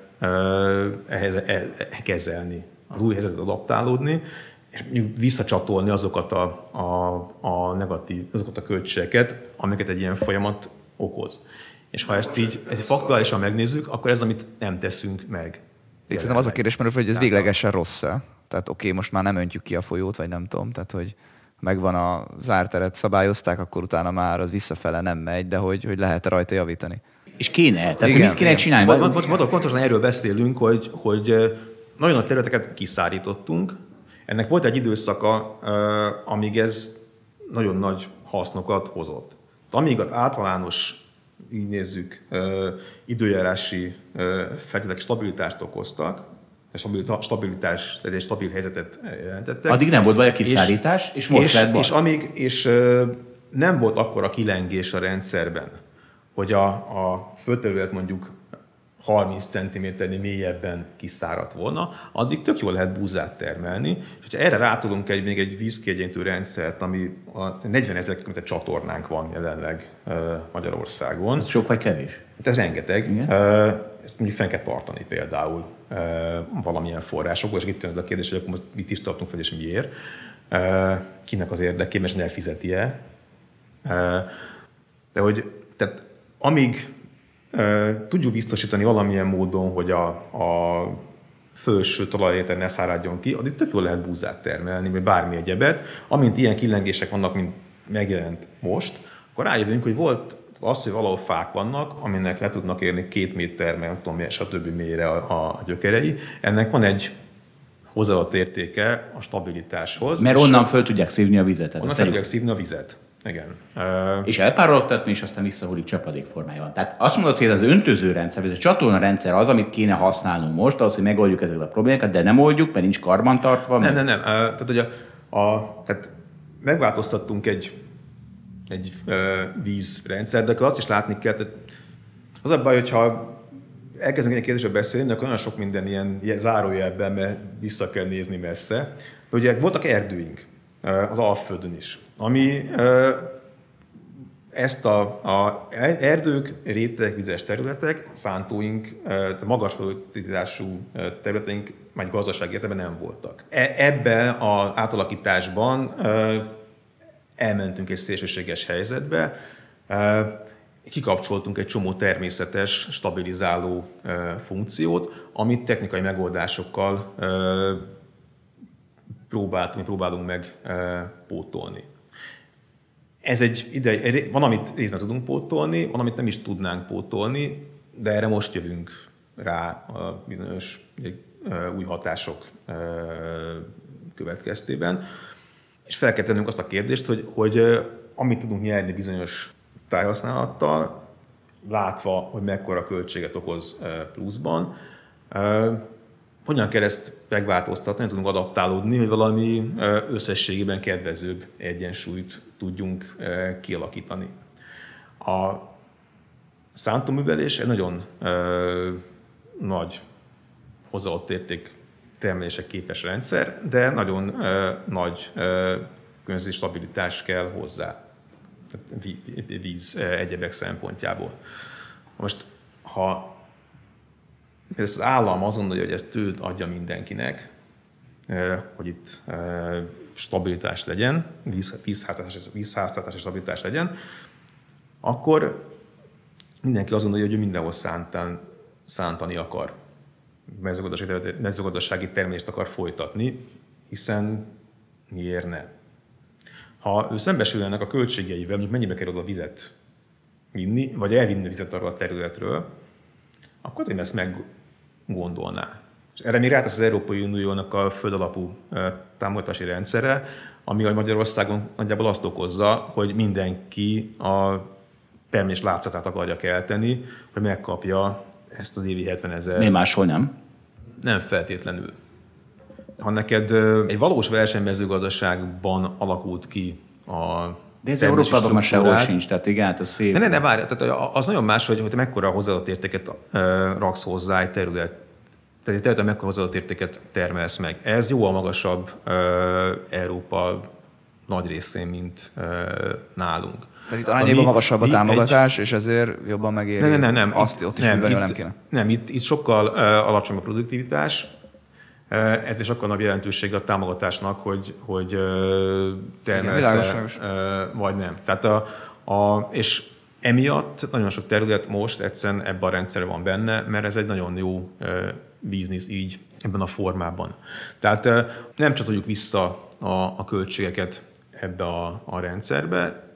ehhez e, e, kezelni, az új helyzetet adaptálódni, és visszacsatolni azokat a, a, a negatív, azokat a költségeket, amiket egy ilyen folyamat okoz. És ha ezt így ezt faktuálisan megnézzük, akkor ez, amit nem teszünk meg. Én szerintem az a kérdés merül, hogy ez véglegesen rossz-e? Tehát oké, okay, most már nem öntjük ki a folyót, vagy nem tudom, tehát hogy megvan a zárteret, szabályozták, akkor utána már az visszafele nem megy, de hogy, hogy lehet rajta javítani. És kéne, tehát igen, mit kéne igen. csinálni? Most, most, pontosan erről beszélünk, hogy, hogy nagyon nagy területeket kiszárítottunk. Ennek volt egy időszaka, amíg ez nagyon nagy hasznokat hozott. Amíg az általános így nézzük, időjárási feltételek stabilitást okoztak, stabilitás, egy stabil helyzetet jelentettek. Addig nem volt baj a kiszállítás, és, és most és, lett baj. És, amíg, és nem volt akkor a kilengés a rendszerben, hogy a, a földterület mondjuk 30 cm mélyebben kiszáradt volna, addig tök jól lehet búzát termelni, és hogyha erre rátudunk egy, még egy vízkiegyenlítő rendszert, ami a 40 ezer km csatornánk van jelenleg Magyarországon. Ez sok vagy kevés? Hát ez rengeteg. Igen? Ezt mondjuk fenn kell tartani például valamilyen forrásokból, és itt jön a kérdés, hogy akkor most mit is tartunk fel, és miért. Kinek az érdekében, és elfizeti-e. De hogy tehát amíg tudjuk biztosítani valamilyen módon, hogy a, a felső talajéten ne száradjon ki, addig tök jól lehet búzát termelni, vagy bármi egyebet. Amint ilyen killengések vannak, mint megjelent most, akkor rájövünk, hogy volt az, hogy valahol fák vannak, aminek le tudnak érni két méter, meg tudom, stb. mélyre a, a gyökerei. Ennek van egy hozzáadott értéke a stabilitáshoz. Mert onnan föl tudják szívni a vizet. Onnan föl tudják szívni a vizet. Igen. És elpárologtatni, és aztán visszahullik csapadék formájában. Tehát azt mondod, hogy ez az öntöző rendszer, ez a csatorna rendszer az, amit kéne használnunk most, az, hogy megoldjuk ezeket a problémákat, de nem oldjuk, mert nincs tartva. Nem, nem, nem. Tehát, hogy a, a, tehát megváltoztattunk egy, egy ö, vízrendszer, de akkor azt is látni kell, tehát az a baj, hogyha elkezdünk egy kérdésre beszélni, akkor nagyon sok minden ilyen, ilyen zárójelben, mert vissza kell nézni messze. De ugye voltak erdőink az Alföldön is ami ezt a, a erdők, rétegek, vizes területek, szántóink, magas produktivitású területeink, majd gazdaság értelemben nem voltak. Ebben az átalakításban elmentünk egy szélsőséges helyzetbe, kikapcsoltunk egy csomó természetes, stabilizáló funkciót, amit technikai megoldásokkal próbáltunk, próbálunk meg pótolni. Ez egy ide, van, amit részben tudunk pótolni, van, amit nem is tudnánk pótolni, de erre most jövünk rá a bizonyos új hatások következtében. És fel kell tennünk azt a kérdést, hogy, hogy amit tudunk nyerni bizonyos tájhasználattal, látva, hogy mekkora költséget okoz pluszban, hogyan kell ezt megváltoztatni, tudunk adaptálódni, hogy valami összességében kedvezőbb egyensúlyt tudjunk kialakítani. A szántóművelés egy nagyon nagy hozzáadott érték termelések képes rendszer, de nagyon nagy környezeti stabilitás kell hozzá, víz egyebek szempontjából. Most, ha az állam azt gondolja, hogy ezt tőt adja mindenkinek, hogy itt stabilitás legyen, vízháztartási vízháztartás stabilitás legyen, akkor mindenki azt gondolja, hogy ő mindenhol szántán, szántani akar, mezőgazdasági, mezőgazdasági termelést akar folytatni, hiszen miért ne? Ha ő szembesül a költségeivel, mondjuk mennyibe kerül a vizet vinni, vagy elvinni a vizet arra a területről, akkor én ezt meggondolná. És erre még rátesz az Európai Uniónak a földalapú támogatási rendszere, ami a Magyarországon nagyjából azt okozza, hogy mindenki a termés látszatát akarja kelteni, hogy megkapja ezt az évi 70 ezer. Mi máshol nem? Nem feltétlenül. Ha neked egy valós versenymezőgazdaságban alakult ki a de ez Európában már sehol sincs, tehát igen, hát ez szép. Ne, ne, ne, várj, tehát az nagyon más, hogy, hogy mekkora hozzáadott értéket uh, raksz hozzá egy terület, tehát egy területen mekkora hozzáadott értéket termelsz meg. Ez jóval magasabb uh, Európa nagy részén, mint uh, nálunk. Tehát itt arányában magasabb a támogatás, egy... és ezért jobban megéri. Nem, nem, nem. nem. Azt ott is nem, itt, nem kéne. Nem, itt, itt sokkal uh, alacsonyabb a produktivitás, ez is akkor nagy jelentősége a támogatásnak, hogy, hogy termelsz vagy nem. Tehát a, a, és emiatt nagyon sok terület most egyszerűen ebben a rendszerben van benne, mert ez egy nagyon jó biznisz így ebben a formában. Tehát nem csatoljuk vissza a, a költségeket ebbe a, a rendszerbe,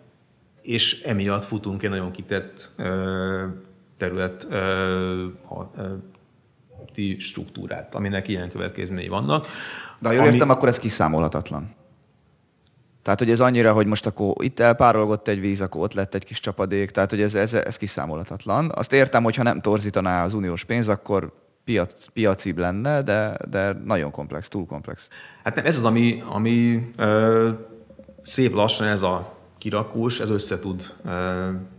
és emiatt futunk egy nagyon kitett terület struktúrát, aminek ilyen következményei vannak. De ha jól ami... értem, akkor ez kiszámolhatatlan. Tehát, hogy ez annyira, hogy most akkor itt elpárolgott egy víz, akkor ott lett egy kis csapadék, tehát, hogy ez, ez, ez kiszámolhatatlan. Azt értem, hogy ha nem torzítaná az uniós pénz, akkor piac, piacibb lenne, de, de nagyon komplex, túl komplex. Hát nem, ez az, ami, ami ö, szép lassan ez a kirakós, ez össze tud,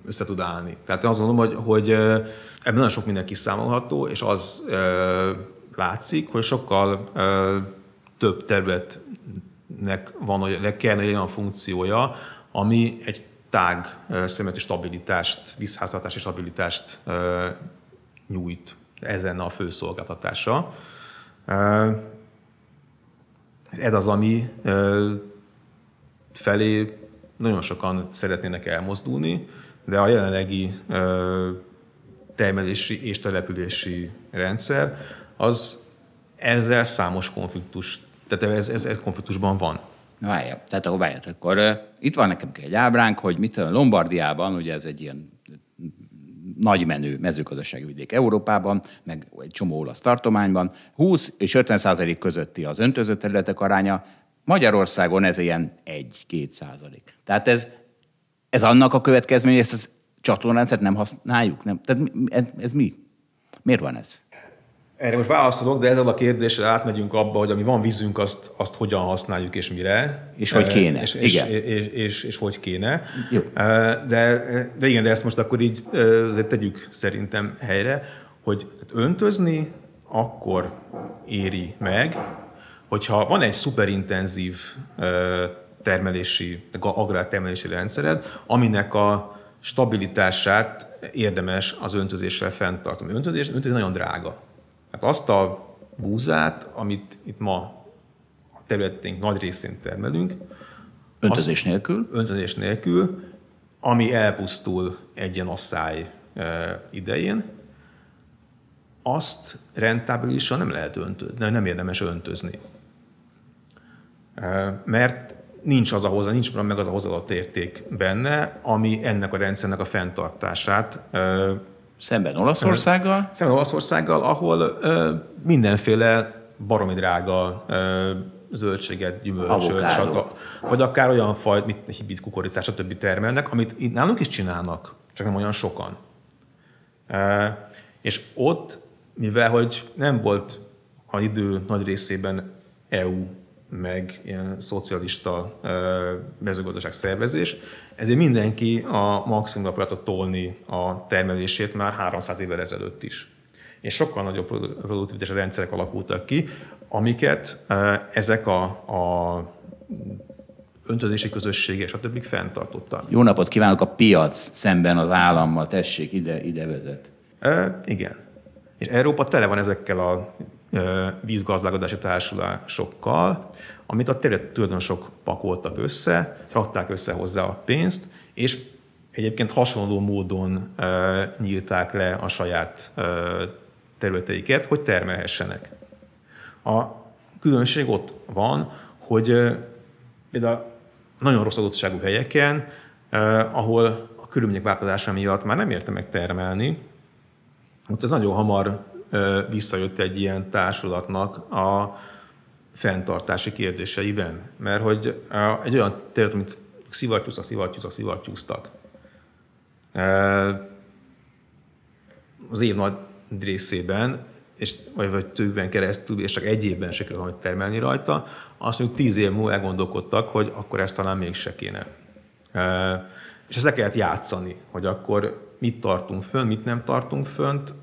össze tud állni. Tehát én azt mondom, hogy, hogy ebben nagyon sok minden kiszámolható, és az látszik, hogy sokkal több területnek van, hogy kellene egy olyan funkciója, ami egy tág szemléleti stabilitást, vízháztartási stabilitást nyújt ez lenne a fő szolgáltatása. Ez az, ami felé nagyon sokan szeretnének elmozdulni, de a jelenlegi termelési és települési rendszer az ezzel számos konfliktus, tehát ez, ez, ez konfliktusban van. Várja, tehát akkor várját, akkor itt van nekem egy ábránk, hogy mit a Lombardiában, ugye ez egy ilyen nagy menő mezőgazdasági vidék Európában, meg egy csomó olasz tartományban. 20 és 50 százalék közötti az öntözött területek aránya, Magyarországon ez ilyen 1-2 százalék. Tehát ez, ez annak a következmény, hogy ezt a csatornárendszert nem használjuk? Nem? Tehát ez, ez mi? Miért van ez? Erre most válaszolok, de ezzel a kérdéssel átmegyünk abba, hogy ami van vízünk, azt, azt hogyan használjuk és mire. És hogy kéne. És, igen. És, és, és, és hogy kéne. Jó. De, de igen, de ezt most akkor így azért tegyük szerintem helyre, hogy öntözni akkor éri meg, hogyha van egy szuperintenzív termelési, agrártermelési rendszered, aminek a stabilitását érdemes az öntözéssel fenntartani. Öntözés, öntözés nagyon drága. Hát azt a búzát, amit itt ma a területénk nagy részén termelünk, öntözés nélkül? Öntözés nélkül, ami elpusztul egy ilyen asszály idején, azt rentábilisan nem lehet öntözni, nem érdemes öntözni. Mert nincs az a hozzá, nincs meg az a hozzáadott érték benne, ami ennek a rendszernek a fenntartását Szemben Olaszországgal? Szemben Olaszországgal, ahol ö, mindenféle baromi drága ö, zöldséget, gyümölcsöt, vagy akár olyan fajt, mint hibrid kukoricát, stb. termelnek, amit itt nálunk is csinálnak, csak nem olyan sokan. E, és ott, mivel hogy nem volt a idő nagy részében EU meg ilyen szocialista mezőgazdaság szervezés, ezért mindenki a maximumra próbálta tolni a termelését már 300 évvel ezelőtt is. És sokkal nagyobb produktivitás rendszerek alakultak ki, amiket ezek a, a öntözési közösségek, stb. fenntartottak. Jó napot kívánok a piac szemben az állammal, tessék, ide, ide vezet. E, igen. És Európa tele van ezekkel a vízgazdálkodási társulásokkal, amit a tulajdonosok pakoltak össze, rakták össze hozzá a pénzt, és egyébként hasonló módon nyílták le a saját területeiket, hogy termelhessenek. A különbség ott van, hogy például nagyon rossz adottságú helyeken, ahol a körülmények változása miatt már nem érte meg termelni, ott ez nagyon hamar visszajött egy ilyen társulatnak a fenntartási kérdéseiben. Mert hogy egy olyan terület, amit szivattyúztak, szivattyúztak, szivattyúztak. Az év nagy részében, és, vagy, vagy többen keresztül, és csak egy évben sikerült valamit termelni rajta, azt mondjuk tíz év múlva elgondolkodtak, hogy akkor ezt talán mégse kéne. És ezt le kellett játszani, hogy akkor mit tartunk fönn, mit nem tartunk fönt,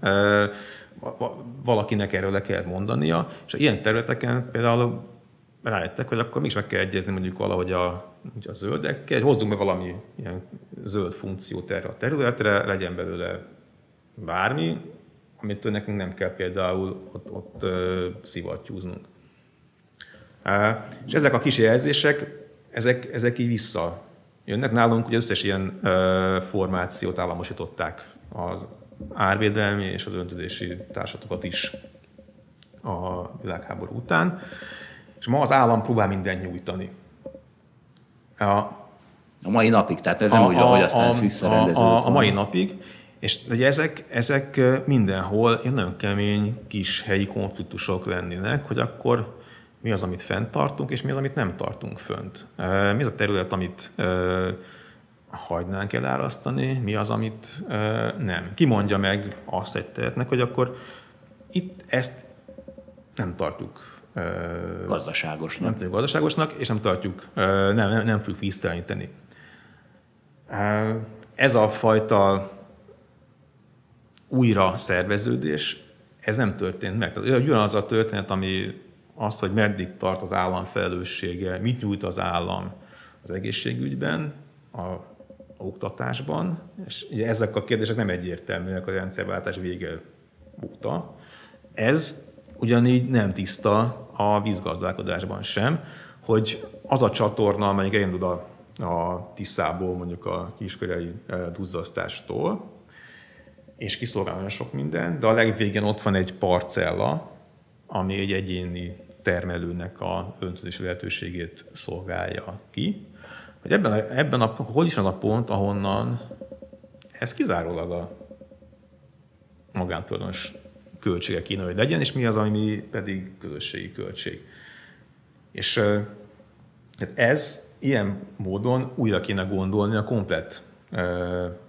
valakinek erről le kell mondania, és ilyen területeken például rájöttek, hogy akkor mégis meg kell egyezni mondjuk valahogy a, a zöldekkel, hozzunk be valami ilyen zöld funkciót erre a területre, legyen belőle bármi, amit nekünk nem kell például ott, ott ö, szivattyúznunk. És ezek a kis jelzések, ezek, ezek így vissza jönnek. Nálunk ugye összes ilyen formációt államosították az árvédelmi és az öntözési társatokat is a világháború után, és ma az állam próbál mindent nyújtani. A, a mai napig, tehát ez nem a, úgy, ahogy aztán ez visszarendező. A, a, a mai napig, és ugye ezek, ezek mindenhol ilyen nagyon kemény kis helyi konfliktusok lennének, hogy akkor mi az, amit fent tartunk, és mi az, amit nem tartunk fönt. Mi az a terület, amit hagynánk elárasztani, mi az, amit nem. Ki mondja meg azt egy tehetnek, hogy akkor itt ezt nem tartjuk gazdaságosnak. Nem tartjuk gazdaságosnak, és nem tartjuk, nem, nem, nem fogjuk vízteleníteni. Ez a fajta újra szerveződés, ez nem történt meg. Tehát ugyanaz a történet, ami az, hogy meddig tart az állam felelőssége, mit nyújt az állam az egészségügyben, a oktatásban, és ugye ezek a kérdések nem egyértelműek a rendszerváltás vége óta. Ez ugyanígy nem tiszta a vízgazdálkodásban sem, hogy az a csatorna, amelyik elindul a, a Tiszából, mondjuk a kiskörei eh, duzzasztástól, és kiszolgál nagyon sok minden, de a legvégén ott van egy parcella, ami egy egyéni termelőnek a öntözési lehetőségét szolgálja ki. Hogy ebben, a, ebben a, hol is van a pont, ahonnan ez kizárólag a magántulajdonos költsége kéne, hogy legyen, és mi az, ami pedig közösségi költség. És ez ilyen módon újra kéne gondolni a komplet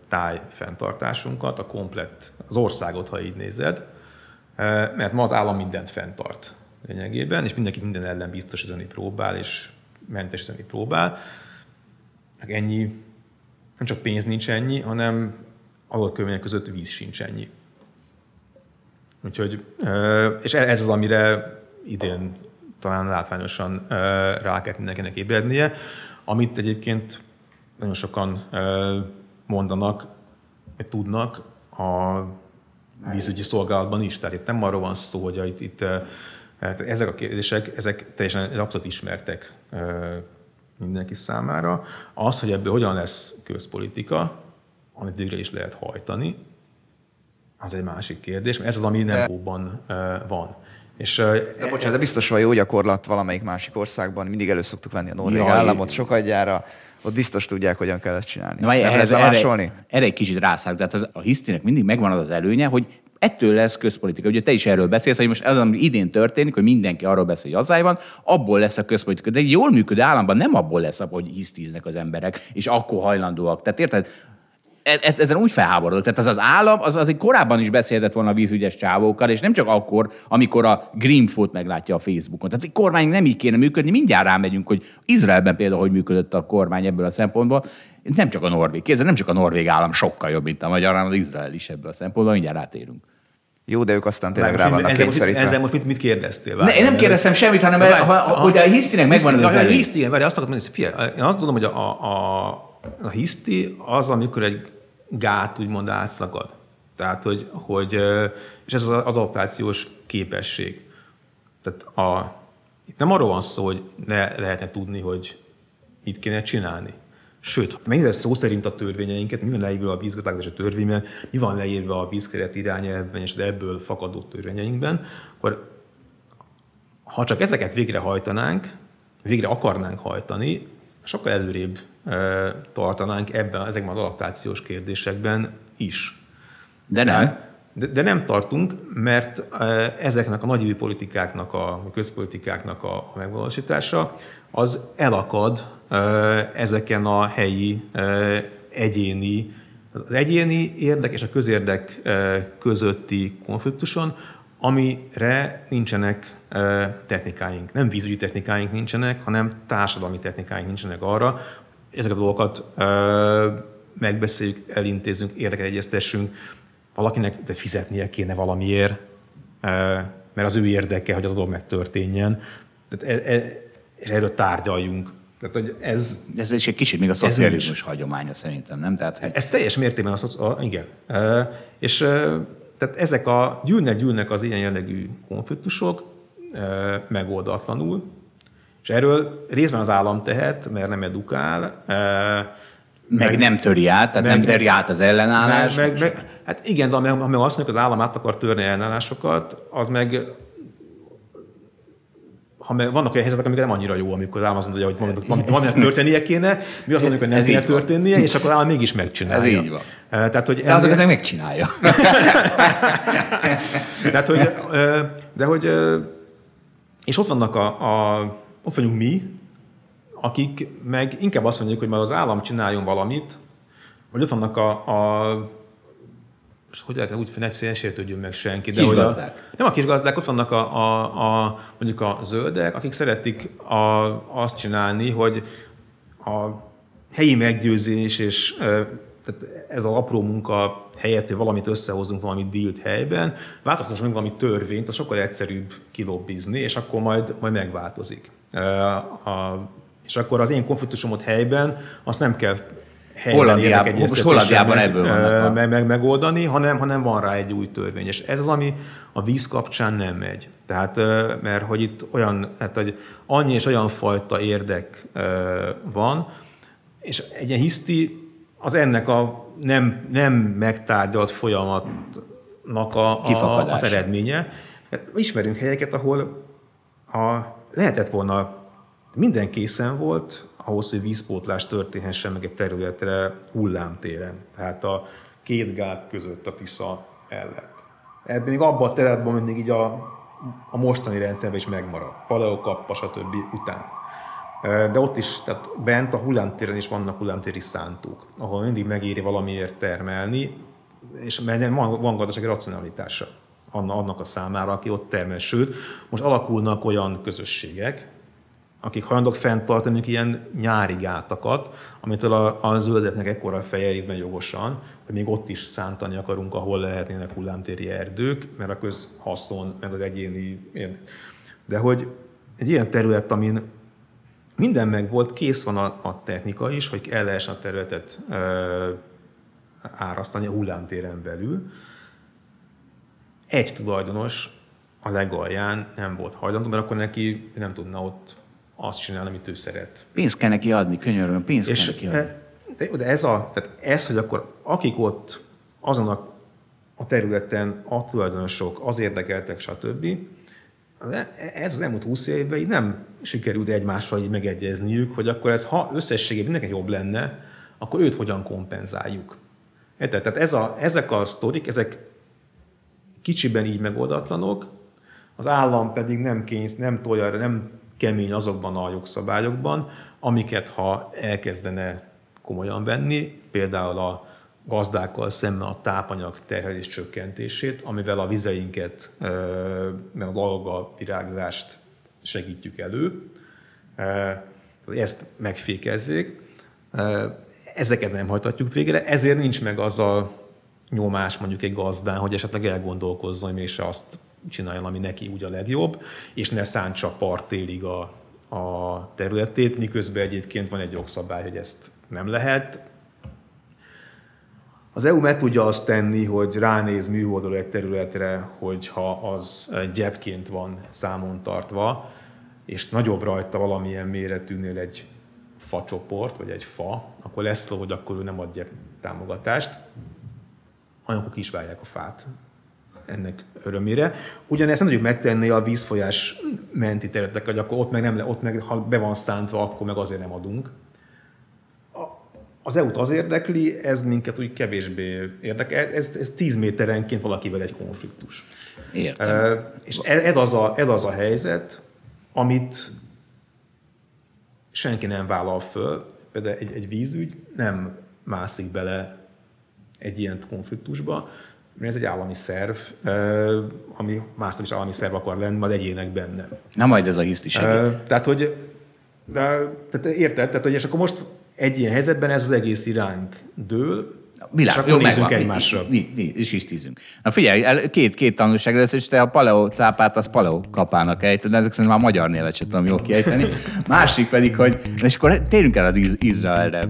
táj fenntartásunkat, a komplet, az országot, ha így nézed, mert ma az állam mindent fenntart lényegében, és mindenki minden ellen biztosítani próbál, és mentesíteni próbál. Ennyi, nem csak pénz nincs ennyi, hanem adott körülmények között víz sincs ennyi. Úgyhogy, és ez az, amire idén talán látványosan rá kell mindenkinek ébrednie, amit egyébként nagyon sokan mondanak, vagy tudnak a vízügyi szolgálatban is. Tehát itt nem arról van szó, hogy itt, itt hát ezek a kérdések, ezek teljesen abszolút ismertek mindenki számára. Az, hogy ebből hogyan lesz közpolitika, amit végre is lehet hajtani, az egy másik kérdés, mert ez az, ami nem óban van. És, de bocsánat, de biztos van jó gyakorlat valamelyik másik országban, mindig elő szoktuk venni a norvég jaj, államot sokadjára, ott biztos tudják, hogyan kell ezt csinálni. Na, ehhez, erre, erre, egy kicsit rászállunk. Tehát az, a hisztinek mindig megvan az az előnye, hogy ettől lesz közpolitika. Ugye te is erről beszélsz, hogy most ez, ami idén történik, hogy mindenki arról beszél, hogy hazály van, abból lesz a közpolitika. De egy jól működő államban nem abból lesz, hogy hisztíznek az emberek, és akkor hajlandóak. Tehát érted? E, e, ezen úgy felháborodott. Tehát az az állam, az azért korábban is beszélhetett volna a vízügyes csávókkal, és nem csak akkor, amikor a Greenfoot meglátja a Facebookon. Tehát a kormány nem így kéne működni, mindjárt rámegyünk, hogy Izraelben például hogy működött a kormány ebből a szempontból. Nem csak a norvég, kézzel, nem csak a norvég állam sokkal jobb, mint a magyar, hanem az Izrael is ebből a szempontból, mindjárt rátérünk. Jó, de ők aztán tényleg rá vannak ezzel kényszerítve. Ezzel most mit, mit kérdeztél? Ne, én nem kérdeztem semmit, hanem várj, ha, ha, hogy a hisztinek megvan az A hiszti, várj, azt akartam mondani, hogy én azt gondolom, hogy a, a, a hiszti az, amikor egy gát úgymond átszakad. Tehát, hogy, hogy és ez az, adaptációs képesség. Tehát a, itt nem arról van szó, hogy ne lehetne tudni, hogy mit kéne csinálni. Sőt, ha megnézed szó szerint a törvényeinket, mi van leírva a vízgazdálkodási törvényben, mi van leírva a vízkeret irányelvben és az ebből fakadó törvényeinkben, akkor ha csak ezeket végrehajtanánk, végre akarnánk hajtani, sokkal előrébb tartanánk ebben, ezekben az adaptációs kérdésekben is. De nem. De, de nem tartunk, mert ezeknek a nagyívű politikáknak, a közpolitikáknak a megvalósítása az elakad ezeken a helyi, egyéni, az egyéni érdek és a közérdek közötti konfliktuson, amire nincsenek technikáink. Nem vízügyi technikáink nincsenek, hanem társadalmi technikáink nincsenek arra, ezeket a dolgokat megbeszéljük, elintézzünk, érdeket egyeztessünk, valakinek de fizetnie kéne valamiért, mert az ő érdeke, hogy az a dolog megtörténjen. Tehát e, e, és erről tárgyaljunk. Tehát, hogy ez, ez is egy kicsit még a szocializmus hagyománya szerintem, nem? Tehát, hogy... Ez teljes mértékben a, szoci... a igen. És tehát ezek a gyűlnek-gyűlnek az ilyen jellegű konfliktusok e, megoldatlanul, És erről részben az állam tehet, mert nem edukál, meg, meg nem töri át, tehát meg, nem töri át az ellenállás. Meg, meg, meg, hát igen, de ha meg azt mondjuk, az állam át akar törni ellenállásokat, az meg ha meg vannak olyan helyzetek, amik nem annyira jó, amikor állam azt mondja, hogy van, van, történnie kéne, mi azt mondjuk, hogy nem kéne történnie, és akkor állam mégis megcsinálja. Ez így van. Tehát, hogy de azokat meg megcsinálja. Tehát, hogy, de hogy, és ott vannak a, a ott vagyunk mi, akik meg inkább azt mondjuk, hogy már az állam csináljon valamit, vagy ott vannak a, a és hogy lehet úgy, hogy egyszerűen sértődjön meg senki. De hogy a, nem a kis gazdák, ott vannak a, a, a, mondjuk a zöldek, akik szeretik a, azt csinálni, hogy a helyi meggyőzés és tehát ez az apró munka helyett, hogy valamit összehozunk, valamit dílt helyben, változtassunk meg valami törvényt, az sokkal egyszerűbb kilobbizni, és akkor majd, majd megváltozik. A, és akkor az én konfliktusomot helyben azt nem kell Hollandiában, most Hollandiában ebből vannak. Meg, meg, megoldani, hanem, hanem van rá egy új törvény. És ez az, ami a víz kapcsán nem megy. Tehát, mert hogy itt olyan, hát, hogy annyi és olyan fajta érdek van, és egy ilyen hiszti az ennek a nem, nem megtárgyalt folyamatnak a, a, az eredménye. Ismerünk helyeket, ahol a, lehetett volna, minden készen volt, ahhoz, hogy vízpótlás történhessen meg egy területre hullámtéren. Tehát a két gát között a Tisza ellett. Ebben még abban a területben mindig így a, a mostani rendszerben is megmarad. Paleokappa, stb. után. De ott is, tehát bent a hullámtéren is vannak hullámtéri szántók, ahol mindig megéri valamiért termelni, és van, van gazdasági racionalitása annak a számára, aki ott termel. Sőt, most alakulnak olyan közösségek, akik hajlandók fenntartani ilyen nyári gátakat, amitől a, a zöldeknek ekkora feje részben jogosan, hogy még ott is szántani akarunk, ahol lehetnének hullámtéri erdők, mert a közhaszon, meg az egyéni... De hogy egy ilyen terület, amin minden meg volt, kész van a, a technika is, hogy el lehessen a területet ö, árasztani a hullámtéren belül. Egy tulajdonos a legalján nem volt hajlandó, mert akkor neki nem tudna ott azt csinálni, amit ő szeret. Pénzt kell neki adni, könyörgöm, pénzt és kell neki adni. De, de ez, a, tehát ez, hogy akkor akik ott azon a, a területen a tulajdonosok, az érdekeltek, stb., ez az elmúlt 20 évben így nem sikerült egymással így megegyezniük, hogy akkor ez, ha összességében mindenki jobb lenne, akkor őt hogyan kompenzáljuk. Érted? Tehát ez a, ezek a sztorik, ezek kicsiben így megoldatlanok, az állam pedig nem kénysz, nem tolja, nem kemény azokban a jogszabályokban, amiket ha elkezdene komolyan venni, például a gazdákkal szemben a tápanyag terhelés csökkentését, amivel a vizeinket, meg az alga virágzást segítjük elő, ezt megfékezzék. Ezeket nem hajtatjuk végre, ezért nincs meg az a nyomás mondjuk egy gazdán, hogy esetleg elgondolkozzon, mégse azt csináljon, ami neki úgy a legjobb, és ne szántsa partélig a, a területét, miközben egyébként van egy jogszabály, hogy ezt nem lehet. Az EU meg tudja azt tenni, hogy ránéz műholdról egy területre, hogyha az gyepként van számon tartva, és nagyobb rajta valamilyen méretűnél egy facsoport, vagy egy fa, akkor lesz szó, hogy akkor ő nem ad gyep támogatást, hanem akkor kisválják a fát ennek örömére. Ugyanezt nem tudjuk megtenni a vízfolyás menti területekkel, hogy akkor ott meg, nem, ott meg, ha be van szántva, akkor meg azért nem adunk. Az EU-t az érdekli, ez minket úgy kevésbé érdekel. Ez, ez 10 méterenként valakivel egy konfliktus. Értem. és ez az, a, ez az a helyzet, amit senki nem vállal föl, például egy, egy vízügy nem mászik bele egy ilyen konfliktusba, mert ez egy állami szerv, ami másnak is állami szerv akar lenni, majd egyének benne. Na majd ez a hiszti segít. Tehát, hogy de, tehát érted? Tehát, hogy és akkor most egy ilyen helyzetben ez az egész iránk dől, Világ, és akkor jó, nézzünk megvan. egymásra. Mi, mi, mi, és tisztízünk. Na figyelj, két, két tanulság lesz, és te a paleo cápát, az paleo kapának ejted, de ezek szerint már magyar névet sem tudom jól kiejteni. Másik pedig, hogy, és akkor térjünk el az Izraelre.